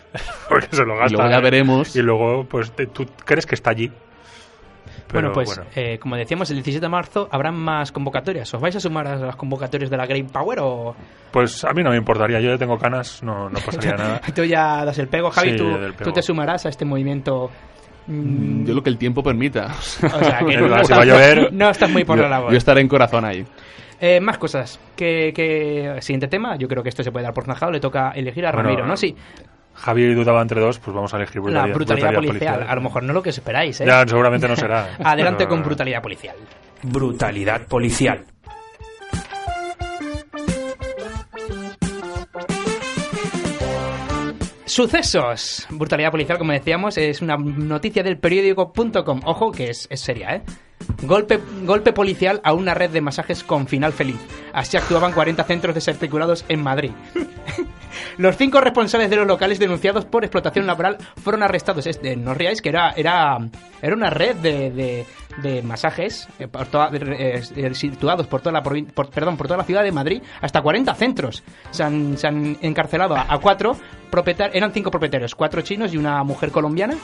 [laughs] porque se lo gasta. luego ya ¿eh? veremos. Y luego, pues te- tú crees que está allí. bueno, Pero, pues bueno. eh, como decíamos, el 17 de marzo habrán más convocatorias. ¿Os vais a sumar a las convocatorias de la Green Power o Pues a mí no me importaría. Yo ya tengo canas, no, no pasaría nada. tú ya das el pego? Javi, Sí, tú, del pego. tú te sumarás a este movimiento. Mm, Yo lo que el tiempo permita. o [laughs] sea, que no, si estás, va a llover- no estás muy por yo, la labor. yo estaré en corazón ahí. Eh, más cosas. Que, que- Siguiente tema. Yo creo que esto se puede dar por zanjado. Le toca elegir a Bueno, Ramiro, ¿no? Sí. Javier dudaba entre dos, pues vamos a elegir La brutalidad, brutalidad, policial. A lo mejor no lo que os esperáis, ¿eh? Ya, seguramente no será. [laughs] Adelante Pero- con brutalidad policial. Brutalidad policial. Sucesos. Brutalidad policial, como decíamos, es una noticia del periódico.com. Ojo, que es, es seria, ¿eh? Golpe, golpe policial a una red de masajes con final feliz. Así actuaban 40 centros desarticulados en Madrid. [laughs] Los cinco responsables de los locales denunciados por explotación laboral fueron arrestados. Este, no que era, era, era una red de, de- de masajes eh, por toda- eh, situados por toda, la por, perdón, por toda la ciudad de Madrid. Hasta 40 centros. Se han, se han encarcelado a, a cuatro propietarios. Eran cinco propietarios, cuatro chinos y una mujer colombiana.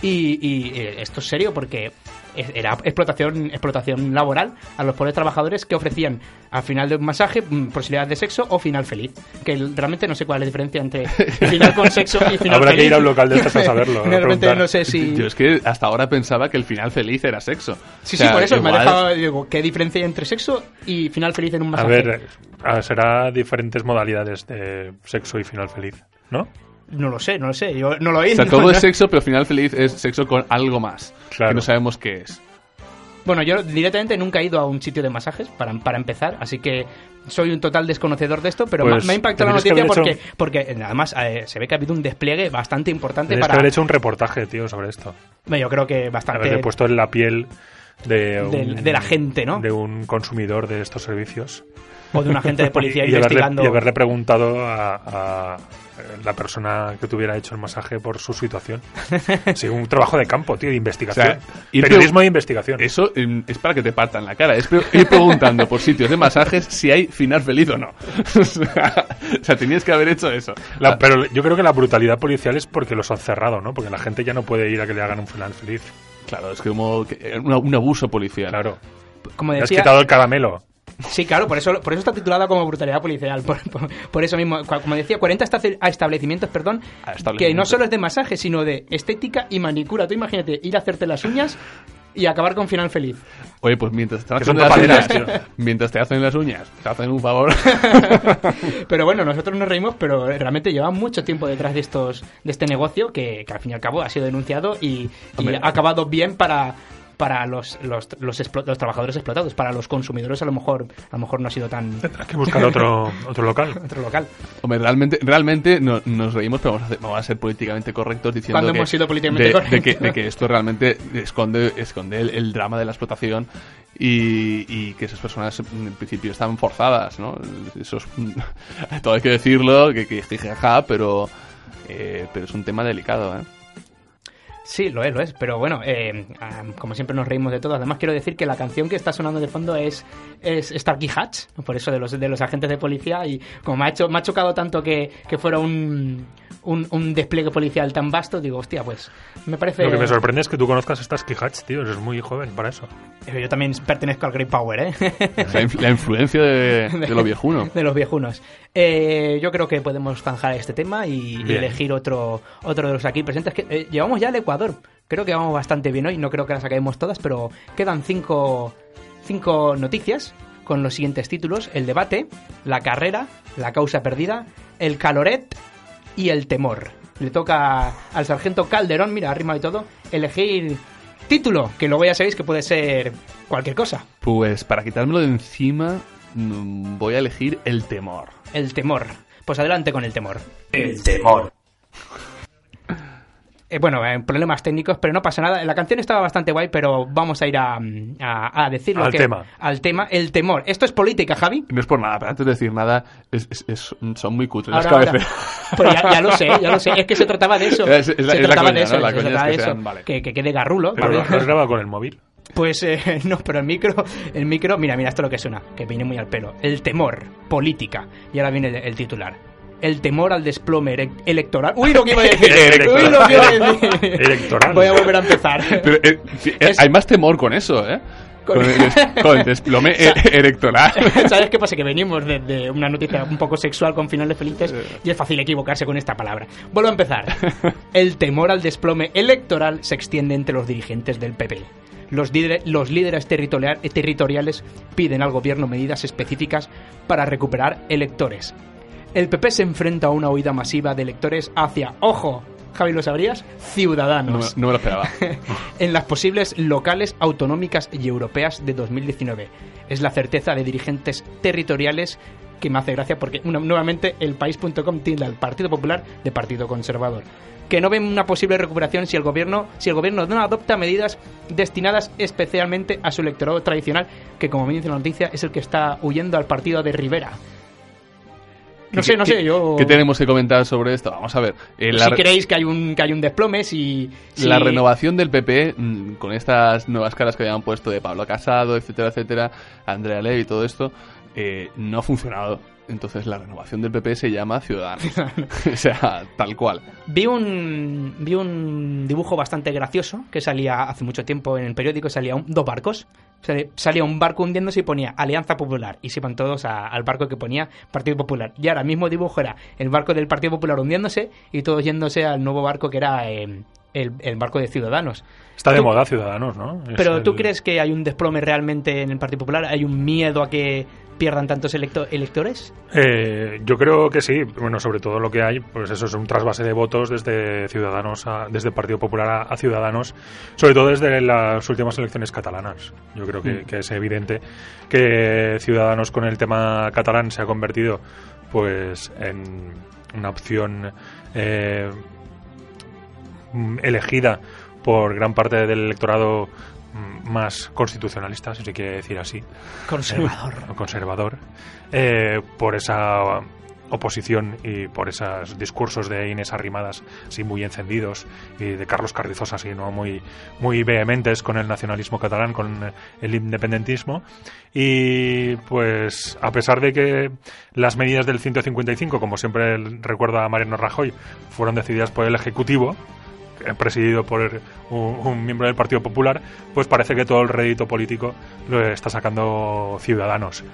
Y, y, esto es serio porque era explotación, explotación laboral a los pobres trabajadores que ofrecían al final de un masaje mm, posibilidades de sexo o final feliz. Que realmente no sé cuál es la diferencia entre final con sexo y final Habrá que feliz. ir a un local de estos a [laughs] saberlo, a realmente no sé si... Yo es que hasta ahora pensaba que el final feliz era sexo. Sí, O sea, sí, por eso me ha dejado... Digo, ¿qué diferencia hay entre sexo y final feliz en un A masaje? ver, ah, será diferentes modalidades de sexo y final feliz, ¿no? No lo sé, no lo sé. Yo no lo he O sea, [laughs] todo no- es sexo, pero final feliz es sexo con algo más. Claro. Que no sabemos qué es. Bueno, yo directamente nunca he ido a un sitio de masajes para, para empezar, así que soy un total desconocedor de esto, pero Pues me, ha impactado la noticia porque, hecho porque además eh, se ve que ha habido un despliegue bastante importante Tienes que para... haber hecho un reportaje, tío, sobre esto. Bueno, Yo creo que bastante... Haberle puesto en la piel de, un- de la gente, ¿no? De un consumidor de estos servicios. O de un agente de policía [laughs] y, haberle, investigando. y haberle preguntado a, a la persona que tuviera hecho el masaje por su situación. [laughs] Sí, un trabajo de campo, tío, de investigación. O sea, ir Periodismo de investigación. Eso em, es para que te partan la cara. Es ir preguntando por sitios de masajes si hay final feliz o no. [laughs] o, sea, tenías que haber hecho eso. La- pero yo creo que la brutalidad policial es porque los han cerrado, ¿no? Porque la gente ya no puede ir a que le hagan un final feliz. Claro, es como que- un, un abuso policial. Claro. Como Le has decía, quitado el caramelo. Sí, claro, por eso, por eso está titulada como brutalidad policial. Por, por- por eso mismo, como decía, 40 estace- a establecimientos, perdón, que no solo es de masaje, sino de estética y manicura. Tú imagínate ir a hacerte las uñas y acabar con final feliz. Oye, pues mientras te hacen las uñas, mientras te hacen las uñas, te hacen un favor. [laughs] Pero bueno, nosotros nos reímos, pero realmente lleva mucho tiempo detrás de estos de este negocio que, que al fin y al cabo ha sido denunciado y, ha acabado bien para para los, los, los, explo- los trabajadores explotados, para los consumidores a lo mejor a lo mejor no ha sido tan Tendrás que buscar otro, [laughs] otro local. otro local. Hombre, realmente, realmente no- nos reímos, pero vamos a, hacer- vamos a ser políticamente correctos diciendo Cuando que, hemos sido políticamente de, correctos. de que, de que esto realmente esconde, esconde el, el drama de la explotación y, y que esas personas en principio están forzadas, ¿no? Eso es, [laughs] todo hay que decirlo, que, que jijaja, pero, eh, pero es un tema delicado, ¿eh? Sí, lo es, lo es. Pero bueno, eh, como siempre nos reímos de todo. Además, quiero decir que la canción que está sonando de fondo es, es Starkey Hatch, por eso de los, de los agentes de policía. Y como me ha, hecho, me ha chocado tanto que, que fuera un, un, un despliegue policial tan vasto, digo, hostia, pues me parece. Lo que me sorprende es que tú conozcas estas Hatch, tío. Eres muy joven para eso. Yo también pertenezco al Great Power, ¿eh? La, inf- la influencia de, [laughs] de lo viejuno. de los viejunos. Eh, yo creo que podemos zanjar este tema y, elegir otro, otro de los aquí presentes. Que, eh, llevamos ya al Ecuador. Creo que vamos bastante bien hoy. No creo que las saquemos todas, pero quedan cinco, cinco noticias con los siguientes títulos. El debate, la carrera, la causa perdida, el caloret y el temor. Le toca al sargento Calderón, mira, arriba y todo, elegir título, que luego ya sabéis que puede ser cualquier cosa. Pues para quitármelo de encima, mm, voy a elegir el temor. El temor. Pues adelante con el temor. El temor. Eh, bueno, eh, problemas técnicos, pero no pasa nada. La canción estaba bastante guay, pero vamos a ir a, mm, a, a decirlo. Al que- tema. Al tema, el temor. Esto es política, Javi. No es por nada, pero antes de decir nada, es- es- es- son muy cutres Ahora, las cabeceras. [laughs] Pues ya, ya lo sé, ya lo sé. Es que se trataba de eso. [laughs] Es- es la- se trataba coña, de eso. se trataba que de eso. vale. Que, que quede garrulo. Pero ¿vale? lo, lo has grabado con el móvil. [laughs] Pues eh, no, pero el micro, el micro, mira, mira esto es lo que suena, que viene muy al pelo. El temor, política. Y ahora viene el, el titular. El temor al desplome electoral. Uy, lo que iba a decir. [laughs] Uy, lo que iba a decir. Electoral. Voy a volver a empezar. Pero, eh, eh, Es- Hay más temor con eso, ¿eh? Con- Con, el, des- [laughs] con el desplome e- electoral. [laughs] ¿Sabes qué pasa? Que venimos de, de una noticia un poco sexual con finales felices y es fácil equivocarse con esta palabra. Vuelvo a empezar. El temor al desplome electoral se extiende entre los dirigentes del PP. Los, líder- los líderes territorial- territoriales piden al gobierno medidas específicas para recuperar electores. El PP se enfrenta a una huida masiva de electores hacia, ojo, Javi, ¿lo sabrías? Ciudadanos no me lo esperaba. [laughs] en las posibles locales, autonómicas y europeas de 2019. Es la certeza de dirigentes territoriales que me hace gracia porque nuevamente el país.com tilda al Partido Popular de Partido Conservador que no ven una posible recuperación si el gobierno si el gobierno no adopta medidas destinadas especialmente a su electorado tradicional que como me dice la noticia es el que está huyendo al partido de Rivera no ¿Qué- sé no sé yo ¿Qué tenemos que comentar sobre esto? Vamos a ver. eh, la, si re- creéis que hay un que hay un desplome si, si- la renovación del PP, mm, con estas nuevas caras que habían puesto de Pablo Casado, etcétera, etcétera, Andrea Levy y todo esto, eh, no ha funcionado. Entonces la renovación del PP se llama Ciudadanos. [laughs] [laughs] o sea, tal cual. Vi un, vi un dibujo bastante gracioso que salía hace mucho tiempo en el periódico, salía un- dos barcos. Salía un barco hundiéndose y ponía Alianza Popular y se iban todos a- al barco que ponía Partido Popular. Y ahora el mismo dibujo era el barco del Partido Popular hundiéndose y todos yéndose al nuevo barco que era eh, el, el barco de Ciudadanos. Está de moda Ciudadanos, ¿no? Es Pero el- ¿tú crees que hay un desplome realmente en el Partido Popular? ¿Hay un miedo a que pierdan tantos electo- electores? Eh, yo creo que sí. Bueno, sobre todo lo que hay, pues eso es un trasvase de votos desde Ciudadanos, a- desde el Partido Popular a, a Ciudadanos, sobre todo desde las últimas elecciones catalanas. Yo creo que, Mm. que es evidente que Ciudadanos con el tema catalán se ha convertido, pues, en una opción eh, elegida por gran parte del electorado más constitucionalista, si se quiere decir así. Conservador. Eh, conservador. eh, por esa oposición y por esos discursos de Inés Arrimadas así muy encendidos y de Carlos Carrizosa así no muy muy vehementes con el nacionalismo catalán con eh, el independentismo y pues a pesar de que las medidas del 155 como siempre recuerda Mariano Rajoy fueron decididas por el ejecutivo presidido por un, miembro del Partido Popular, pues parece que todo el rédito político lo está sacando Ciudadanos.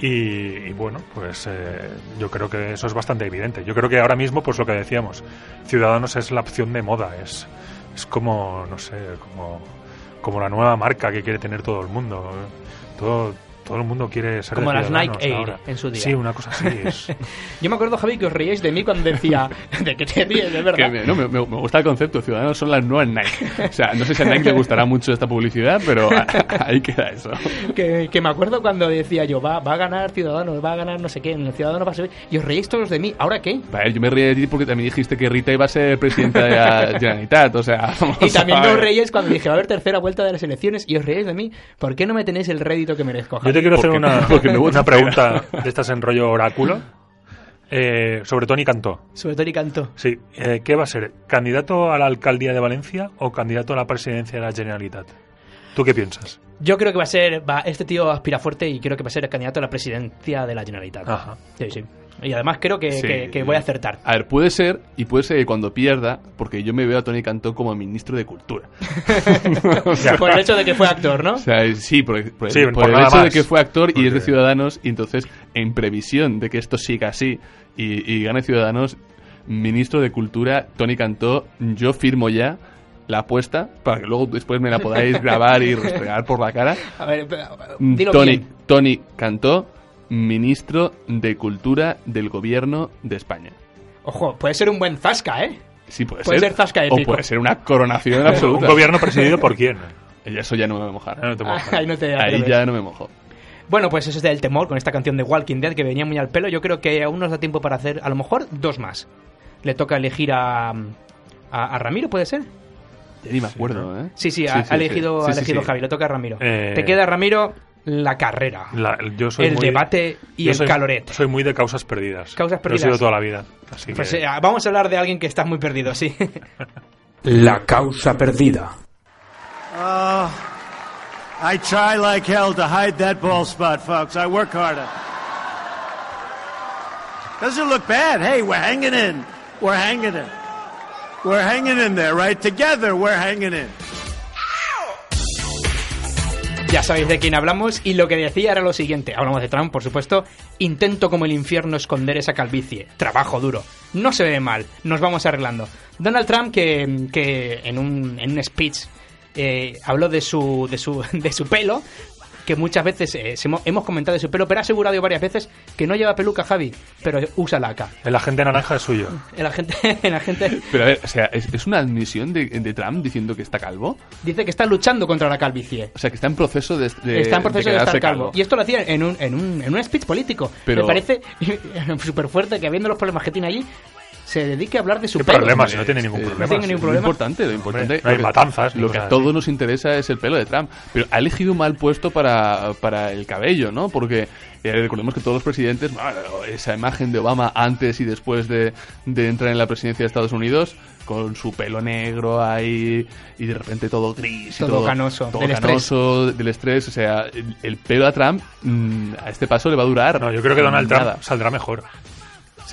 Y, y bueno, pues eh, yo creo que eso es bastante evidente. Yo creo que ahora mismo, pues lo que decíamos, Ciudadanos es la opción de moda, es, es como, no sé, como, como la nueva marca que quiere tener todo el mundo. Todo, todo el mundo quiere ser Como las Nike Air ahora. en su día. Sí, una cosa así. Es, [laughs] Yo me acuerdo, Javi, que os reíais de mí cuando decía [laughs] de que te ríes, de Que verdad. me, no, me, me- gusta el concepto. Ciudadanos son las nuevas Nike. O sea, no sé si a Nike le gustará mucho esta publicidad, pero ahí queda eso. Que, que me acuerdo cuando decía yo, va, va a ganar Ciudadanos, va a ganar no sé qué, en el Ciudadanos va a subir. Y os reíais todos de mí. ¿Ahora qué? Vale, yo me reí de ti porque también dijiste que Rita iba a ser presidenta de la [laughs] Generalitat. O sea, vamos Y también a me os reíais cuando dije, va a haber tercera vuelta de las elecciones y os reíais de mí. ¿Por qué no me tenéis el rédito que merezco, Javi? Quiero hacer una, [laughs] una pregunta de estas en rollo oráculo eh, sobre Tony Cantó. Sobre Tony Cantó. Sí, eh, ¿qué va a ser? ¿Candidato a la alcaldía de Valencia o candidato a la presidencia de la Generalitat? ¿Tú qué piensas? Yo creo que va a ser, va, este tío aspira fuerte y creo que va a ser el candidato a la presidencia de la Generalitat. Ajá. Sí, sí. Y además creo que, Sí. que- que voy a acertar. A ver, puede ser, y puede ser que cuando pierda, porque yo me veo a Tony Cantó como ministro de Cultura. [laughs] Por el hecho de que fue actor, ¿no? O sea, sí, por, por- Sí, por por el hecho de más. que fue actor y es de Ciudadanos, y entonces, en previsión de que esto siga así y, y gane Ciudadanos, ministro de Cultura, Tony Cantó, yo firmo ya la apuesta para que luego después me la podáis [laughs] grabar y restregar por la cara. A ver, dilo Tony, bien. Tony Cantó, ministro de Cultura del Gobierno de España. Ojo, puede ser un buen zasca, ¿eh? Sí, puede, Puede ser zasca O épico. puede ser una coronación ¿Un absoluta. gobierno presidido por quién? [laughs] Eso ya no me voy a mojar. Ah, no te mojas. Ahí no te Ahí atreves. ya no me mojo. Bueno, pues eso es del temor con esta canción de Walking Dead que venía muy al pelo. Yo creo que aún nos da tiempo para hacer, a lo mejor, dos más. Le toca elegir a, a, a Ramiro, ¿puede ser? Ya ni me acuerdo, ¿eh? Sí, sí, ha, sí, ha elegido, sí. ha elegido sí. Javi, le toca a Ramiro. Eh, Te queda, Ramiro, la carrera. La- yo soy El muy- debate y yo el soy- caloret. Soy muy de causas perdidas. Causas Lo he perdidas. sido toda la vida. Así Pues que- eh, vamos a hablar de alguien que está muy perdido, sí. [laughs] La causa perdida. Oh, I try like hell to hide that bald spot, folks. I work hard at it. Doesn't look bad. Hey, we're hanging in. We're hanging in. We're hanging in there, right? Together, we're hanging in. Ya sabéis de quién hablamos y lo que decía era lo siguiente. Hablamos de Trump, por supuesto. Intento como el infierno esconder esa calvicie. Trabajo duro. No se ve mal. Nos vamos arreglando. Donald Trump que, que en, un, en un speech eh, habló de su, de, su, [laughs] de su pelo, que muchas veces eh, hemos- comentado de su pelo, pero ha asegurado varias veces que no lleva peluca, Javi, pero usa la acá. El agente naranja es suyo. [laughs] El agente, el agente Pero a ver, o sea, ¿es, es una admisión de, de Trump diciendo que está calvo? dice que está luchando contra la calvicie. O sea, que está en proceso de, de- está en proceso de, estar calvo. Y esto lo hacía en un, en un, en un speech político. Pero- Me parece [laughs] súper fuerte que habiendo los problemas que tiene allí, se dedique a hablar de su ¿Qué pelo. problema? Si no tiene ningún Eh, problema. No tiene ningún Lo problema. importante, lo importante. no hay lo matanzas Lo que a todos nos interesa es el pelo de Trump. Pero ha elegido un mal puesto para, para el cabello, ¿no? Porque eh, recordemos que todos los presidentes, bueno, esa imagen de Obama antes y después de, de entrar en la presidencia de Estados Unidos, con su pelo negro ahí y de repente todo gris y Todo todo, canoso, todo del canoso, del estrés. O sea, el, el pelo a Trump mm, a este paso le va a durar. No, yo creo que Donald nada. Trump saldrá mejor.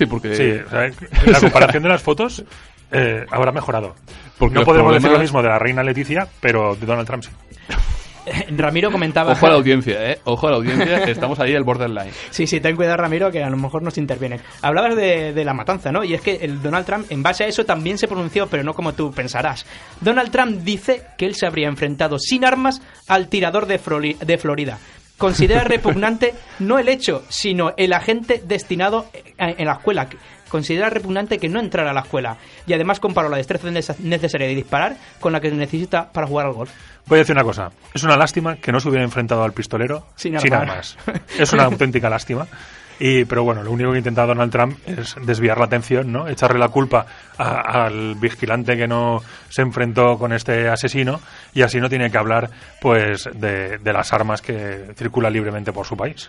Sí, porque. Sí, o sea, [laughs] en la comparación de las fotos eh, habrá mejorado. Porque no podemos decir lo mismo de la reina Leticia, pero de Donald Trump sí. [laughs] Ramiro comentaba. Ojo a la audiencia, ¿eh? Ojo a la audiencia, [laughs] estamos ahí al borderline. Sí, sí, ten cuidado, Ramiro, que a lo mejor nos intervienen. Hablabas de, de la matanza, ¿no? Y es que el Donald Trump, en base a eso, también se pronunció, pero no como tú pensarás. Donald Trump dice que él se habría enfrentado sin armas al tirador de, Froli- de Florida. Considera repugnante no el hecho, sino el agente destinado eh, en la escuela. Considera repugnante que no entrara a la escuela. Y además comparó la destreza nece- necesaria de disparar con la que necesita para jugar al golf. Voy a decir una cosa. Es una lástima que no se hubiera enfrentado al pistolero Sin armar. armas. Es una auténtica lástima. [laughs] Y, pero bueno, lo único que intenta Donald Trump es desviar la atención, ¿no? Echarle la culpa a- al vigilante que no se enfrentó con este asesino y así no tiene que hablar, pues, de, de las armas que circulan libremente por su país.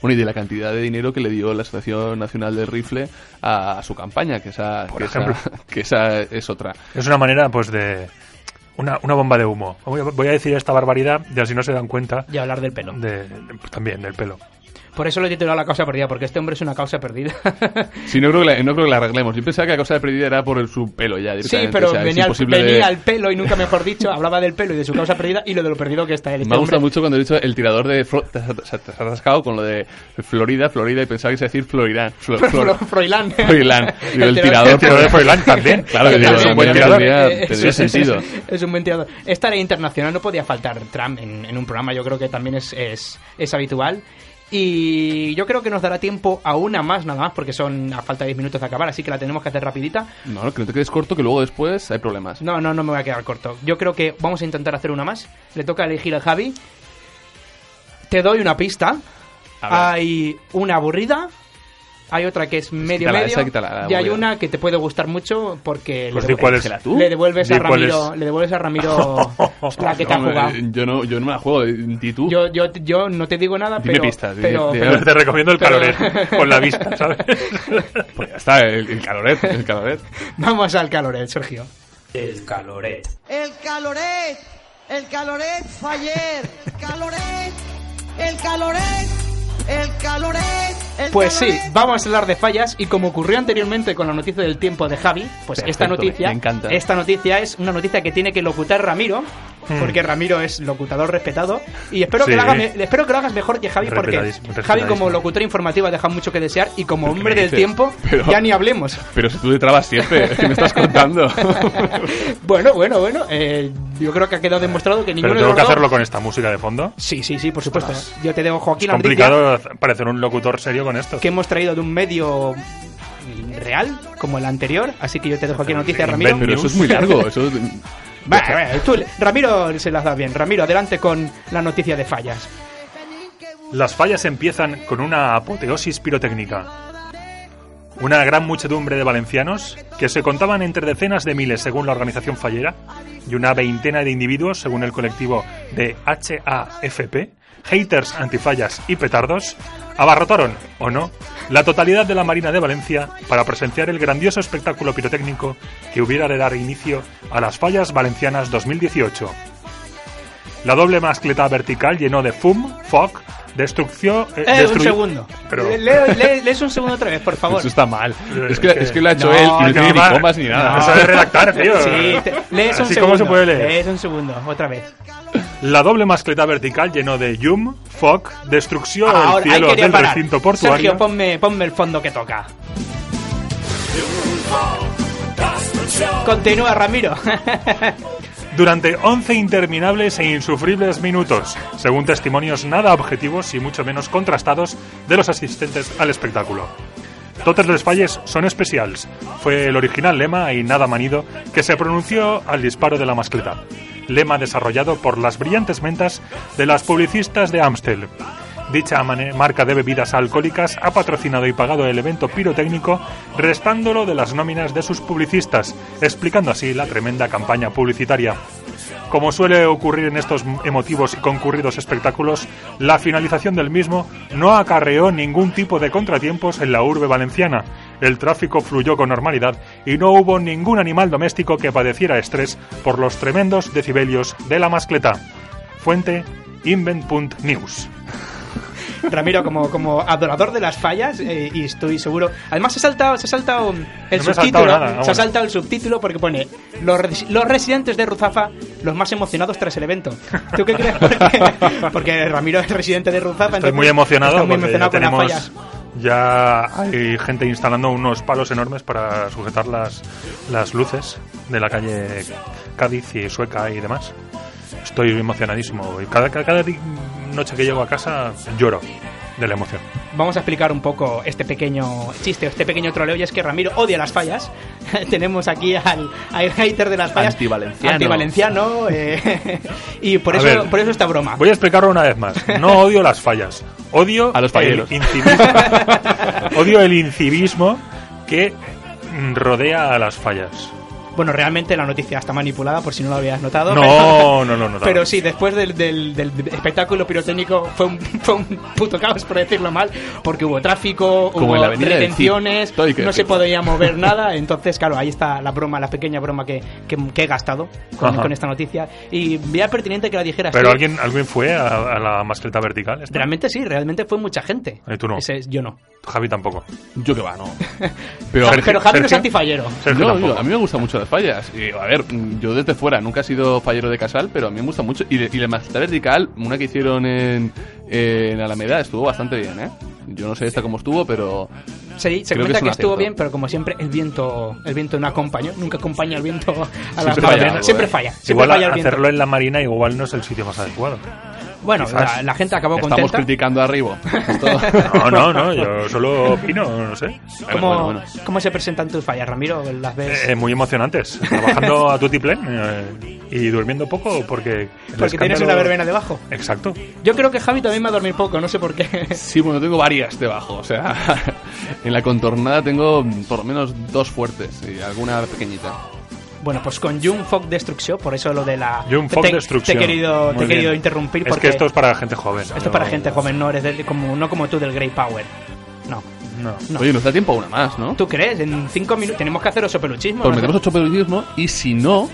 Bueno, y de la cantidad de dinero que le dio la Asociación Nacional del Rifle a, su campaña, que esa, Por que esa- ejemplo. [laughs] que esa es otra. Es una manera, pues, de... Una, una bomba de humo. Voy a, voy a decir esta barbaridad y así no se dan cuenta Y hablar del pelo. de, de- pues, también del pelo. Por eso lo he titulado La causa perdida, porque este hombre es una causa perdida. [laughs] Sí, no creo, que la, no creo que la arreglemos. Yo pensaba que la de perdida era por el, su pelo ya sí, pero o sea, es venía, al, de- pelo y nunca mejor dicho, hablaba del pelo y de su causa perdida y lo de lo perdido que está él. Este Me hombre- mucho cuando he dicho el tirador de... Flo- te, has, atascado con lo de Florida, Florida, y pensaba que se iba a decir Floridán. Flo- [laughs] Fro- Flor- Froilán. Froilán. [laughs] El El tirador... De Froilán también. Claro, que Es un buen tirador. tendría- sentido. Es un buen tirador. Esta área internacional no podía faltar Trump en, en un programa, yo creo que también es, es, es habitual. Y yo creo que nos dará tiempo a una más, nada más, porque son a falta de 10 minutos de acabar, así que la tenemos que hacer rapidita. No, no, que no te quedes corto, que luego después hay problemas. No, no, no me voy a quedar corto. Yo creo que vamos a intentar hacer una más. Le toca elegir al Javi. Te doy una pista. A. Hay una aburrida. Hay otra que es medio quítala, medio. esa, quítala, la y hay una que te puede gustar mucho porque Pues le, di cuál es. Le devuelves Di a Ramiro, le devuelves a Ramiro [laughs] la que te ha jugado. eh, Yo no, yo no me la juego, ¿y tú? Yo, yo, yo no te digo nada, Dime pero, pistas, dime- pero, dime- pero- Te recomiendo el pero- caloret [laughs] con la vista, ¿sabes? Pues ya está, el, el caloret, el caloret. vamos al caloret, Sergio. El caloret. El caloret, el caloret faller, el caloret, el caloret, el caloret, el Pues sí, vamos a hablar de fallas y como ocurrió anteriormente con la noticia del tiempo de Javi, pues esta Perfecto, noticia, me encanta. esta noticia es una noticia que tiene que locutar Ramiro, porque Ramiro es locutador respetado y espero Sí. que lo haga espero que lo hagas mejor que Javi porque Javi como locutor informativo ha dejado mucho que desear y como hombre del tiempo Pero- ya ni hablemos. Pero si tú te trabas siempre, ¿qué me estás contando? [laughs] Bueno, bueno, bueno, eh, yo creo que ha quedado demostrado que ninguno Pero de tengo los que dos- hacerlo con esta música de fondo. Sí, sí, sí, por supuesto. Yo te dejo Joaquín Es noticia complicado parecer un locutor serio con esto. que hemos traído de un medio real como el anterior, así que yo te dejo aquí la noticia, Ramiro. Pero eso es muy largo, [laughs] eso... Va, va, tú, Ramiro se las da bien. Ramiro, adelante con la noticia de fallas. Las fallas empiezan con una apoteosis pirotécnica. Una gran muchedumbre de valencianos, que se contaban entre decenas de miles según la organización fallera, y una veintena de individuos según el colectivo de HAFP, haters antifallas y petardos, abarrotaron, o no, la totalidad de la Marina de Valencia para presenciar el grandioso espectáculo pirotécnico que hubiera de dar inicio a las fallas valencianas 2018. La doble mascleta vertical llenó de fum, fog, destrucción... eh, Eh, un segundo. Pero- Le- leo- le- lees un segundo otra vez, por favor. Eso está mal. Eh, Es que, es que lo ha hecho No, él y no tiene ni comas ni nada. No sabe redactar, tío. Sí, te- lees un Así segundo. como se puede leer. Lees un segundo, otra vez. La doble mascleta vertical llenó de yum, fog, destrucción Ahora, cielo del parar. recinto portuario. Sergio, ponme, ponme el fondo que toca. Continúa, Ramiro. [laughs] durante 11 interminables e insufribles minutos, según testimonios nada objetivos y mucho menos contrastados de los asistentes al espectáculo. Totes les falles son especials. Fue el original lema y nada manido que se pronunció al disparo de la mascleta. Lema desarrollado por las brillantes mentas de las publicistas de Amstel. Dicha marca de bebidas alcohólicas ha patrocinado y pagado el evento pirotécnico, restándolo de las nóminas de sus publicistas, explicando así la tremenda campaña publicitaria. Como suele ocurrir en estos emotivos y concurridos espectáculos, la finalización del mismo no acarreó ningún tipo de contratiempos en la urbe valenciana. El tráfico fluyó con normalidad y no hubo ningún animal doméstico que padeciera estrés por los tremendos decibelios de la mascleta. Fuente invent.news. [laughs] Ramiro, como, como adorador de las fallas, eh, y estoy seguro. Además, se ha saltado, se ha saltado el No subtítulo. saltado nada, se ha saltado el subtítulo porque pone los, res- los residentes de Ruzafa, los más emocionados tras el evento. ¿Tú qué crees? [laughs] Porque, porque Ramiro es residente de Ruzafa. Estoy entonces muy emocionado está muy emocionado con las tenemos fallas. Ya hay gente instalando unos palos enormes para sujetar las, las luces de la calle Cádiz y Sueca y demás. Estoy emocionadísimo. Cada, cada, noche que llego a casa lloro de la emoción. Vamos a explicar un poco este pequeño chiste, este pequeño troleo, y es que Ramiro odia las fallas. [laughs] Tenemos aquí al, al hater de las fallas. Antivalenciano. Antivalenciano, eh, [laughs] y por A eso, ver, por eso esta broma. Voy a explicarlo una vez más. No odio las fallas. odio A los falleros. el [laughs] odio el incivismo que rodea a las fallas. Bueno, realmente la noticia está manipulada, por si no lo habías notado. No, pero, no, no, no. Pero sí, después del, del- del espectáculo pirotécnico fue un, [laughs] fue un puto caos, por decirlo mal, porque hubo tráfico, Como hubo retenciones, no se podía [laughs] mover nada. Entonces, claro, ahí está la broma, la pequeña broma que, que, que he gastado con, esta noticia. Y veía pertinente que la dijeras Pero alguien, alguien fue a, a la mascleta vertical. Realmente sí, realmente fue mucha gente. Eh, tú no. Ese- yo no. Javi tampoco. Yo que va, no. [laughs] Pero, Pero, Javi no es antifallero. Sergio No, yo- a mí me gustan mucho las fallas. Y, a ver, yo desde fuera nunca he sido fallero de casal, pero a mí me gusta mucho. Y, de, y la vertical, una que hicieron en, en Alameda, estuvo bastante bien, ¿eh? Yo no sé esta cómo estuvo, pero Sí, se comenta que es estuvo bien, pero como siempre el viento el viento no acompaña, nunca acompaña el viento a la Siempre falla. siempre falla, siempre Igual falla el viento. hacerlo en la marina igual no es el sitio más adecuado. Bueno, la, la gente acabó estamos contenta. criticando arriba. [laughs] Esto- No, no, no, yo solo opino, no sé. ¿Cómo, Bueno, bueno. ¿Cómo se presentan tus fallas, Ramiro? ¿Las ves? Eh, muy emocionantes. Trabajando [laughs] a tutiplén eh, y durmiendo poco porque... Porque tienes una verbena debajo. Exacto. Yo creo que Javi también va a dormir poco, no sé por qué. Sí, bueno, tengo varias debajo. O sea, [laughs] en la contornada tengo por lo menos dos fuertes y alguna pequeñita. Bueno, pues con Jung Fog Destruction, por eso lo de la... Jung Fog te, Destruction. Te he querido, te he querido interrumpir Es porque... que esto es para gente joven. esto es para gente joven, no eres del- como, no como tú del Grey Power. No. No. No. Oye, nos da tiempo a una más, ¿no? ¿Tú crees? En cinco minutos tenemos que hacer oso peluchismo. Pues ¿no? metemos ocho pelucismo y si no,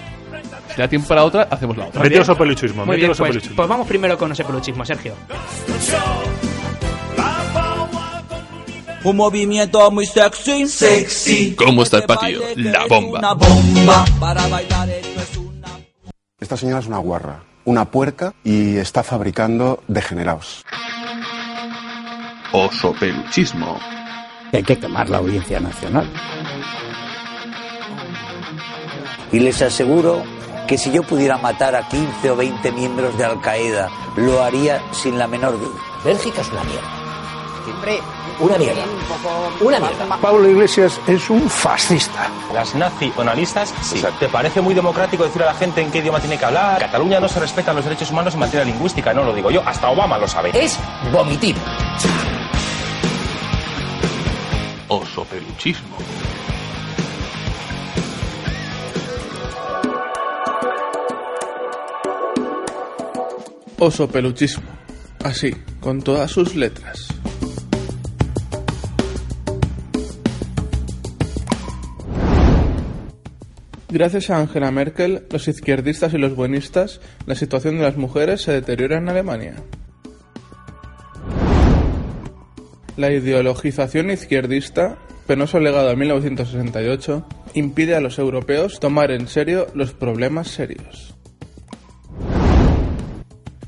si da tiempo para otra, hacemos la otra. Muy Mete bien. oso peluchismo, Muy mete bien, oso pues, peluchismo. pues vamos primero con ese peluchismo, Sergio. Un movimiento muy sexy. Sexy. ¿Cómo está el patio? La bomba. Una bomba. Para bailar esto es una... Esta señora es una guarra, una puerca y está fabricando degenerados. Oso peluchismo. Hay que quemar la audiencia nacional. Y les aseguro que si yo pudiera matar a 15 o 20 miembros de Al Qaeda, lo haría sin la menor duda. Bélgica es una mierda. Siempre una mierda. Una mierda. Pablo Iglesias es un fascista. Las nacionalistas, sí. ¿Te parece muy democrático decir a la gente en qué idioma tiene que hablar? Cataluña no se respetan los derechos humanos en materia lingüística, no lo digo yo, hasta Obama lo sabe. Es vomitir. Oso peluchismo. Oso peluchismo. Así, con todas sus letras. Gracias a Angela Merkel, los izquierdistas y los buenistas, la situación de las mujeres se deteriora en Alemania. La ideologización izquierdista, penoso legado de 1968, impide a los europeos tomar en serio los problemas serios.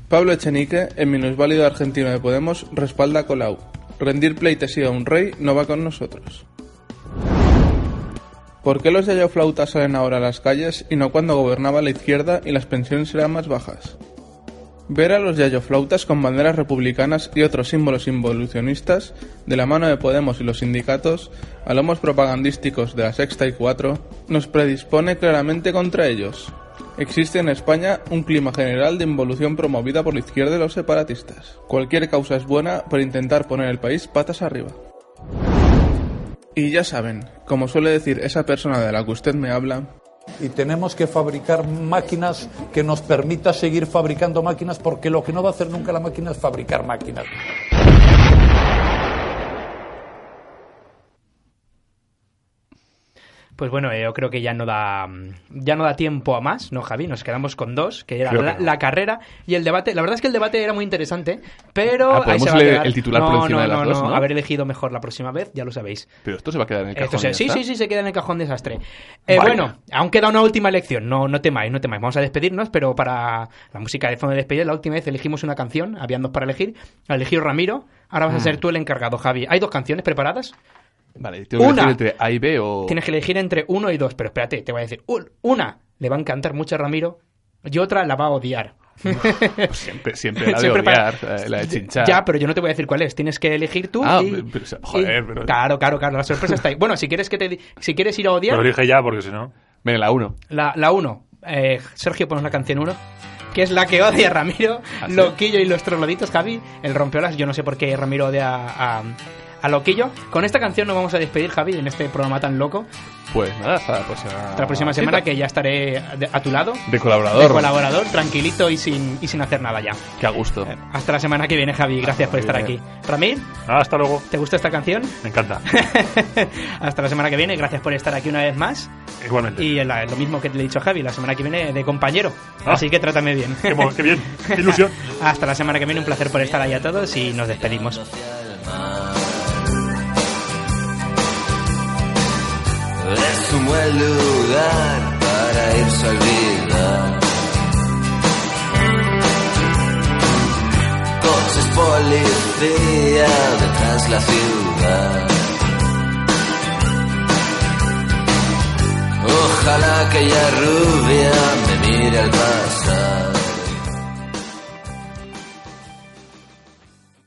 Pablo Echenique, el minusválido argentino de Podemos, respalda a Colau. Rendir pleitesía a un rey no va con nosotros. ¿Por qué los yayoflautas salen ahora a las calles y no cuando gobernaba la izquierda y las pensiones eran más bajas? Ver a los yayoflautas con banderas republicanas y otros símbolos involucionistas, de la mano de Podemos y los sindicatos, a lomos propagandísticos de la Sexta y Cuatro, nos predispone claramente contra ellos. Existe en España un clima general de involución promovida por la izquierda y los separatistas. Cualquier causa es buena por intentar poner el país patas arriba. Y ya saben, como suele decir esa persona de la que usted me habla, y tenemos que fabricar máquinas que nos permita seguir fabricando máquinas porque lo que no va a hacer nunca la máquina es fabricar máquinas. Pues bueno, eh, yo creo que ya no da ya no da tiempo a más, ¿no, Javi? Nos quedamos con dos, que era que la, no. la carrera y el debate. La verdad es que el debate era muy interesante, pero... Ah, ¿podemos leer el titular no, por encima no, de las no, dos, no, no? haber elegido mejor la próxima vez, ya lo sabéis. Pero esto se va a quedar en el cajón. sí, sí, sí, se queda en el cajón desastre. Eh, bueno, aún queda una última elección, no, no temáis, no temáis. Vamos a despedirnos, pero para la música de fondo de despedida, la última vez elegimos una canción, habían dos para elegir. Ha elegido Ramiro, ahora vas a Mm. ser tú el encargado, Javi. ¿Hay dos canciones preparadas? Vale, tengo que Una. elegir entre A y B o... Tienes que elegir entre uno y dos, pero espérate, te voy a decir. un- Una le va a encantar mucho a Ramiro y otra la va a odiar. Pues [laughs] siempre, siempre la de Siempre odiar, eh, la de chinchar. Ya, pero yo no te voy a decir cuál es. Tienes que elegir tú. Ah, y- pero- joder, y- pero- Claro, claro, claro. La sorpresa está ahí. Bueno, si quieres que te, si quieres ir a odiar, Pero elige ya, porque si no... Venga, la 1. la, la uno. Eh, Sergio, ponos la canción uno. que es la que odia a Ramiro, ¿Ah, sí? Loquillo y los trogloditos, Javi. El rompeolas, yo no sé por qué Ramiro odia a, a Loquillo. Con esta canción nos vamos a despedir, Javi, en este programa tan loco. Pues nada, hasta la próxima. Hasta la próxima semana, que ya estaré a tu lado. De colaborador. De colaborador, tranquilito y sin, y sin hacer nada ya. Qué a gusto. Hasta la semana que viene, Javi. Gracias por estar aquí. Ramir, Hasta luego. ¿te gusta esta canción? Me encanta. [laughs] Hasta la semana que viene. Gracias por estar aquí una vez más. Igualmente. Y la- lo mismo que le he dicho a Javi, la semana que viene de compañero. Ah. Así que trátame bien. Qué qué bien. [laughs] Qué ilusión. Hasta la semana que viene. Un placer por estar ahí a todos y nos despedimos. Es un buen lugar para irse a olvidar. Coches policía detrás la ciudad. Ojalá aquella rubia me mire al pasar.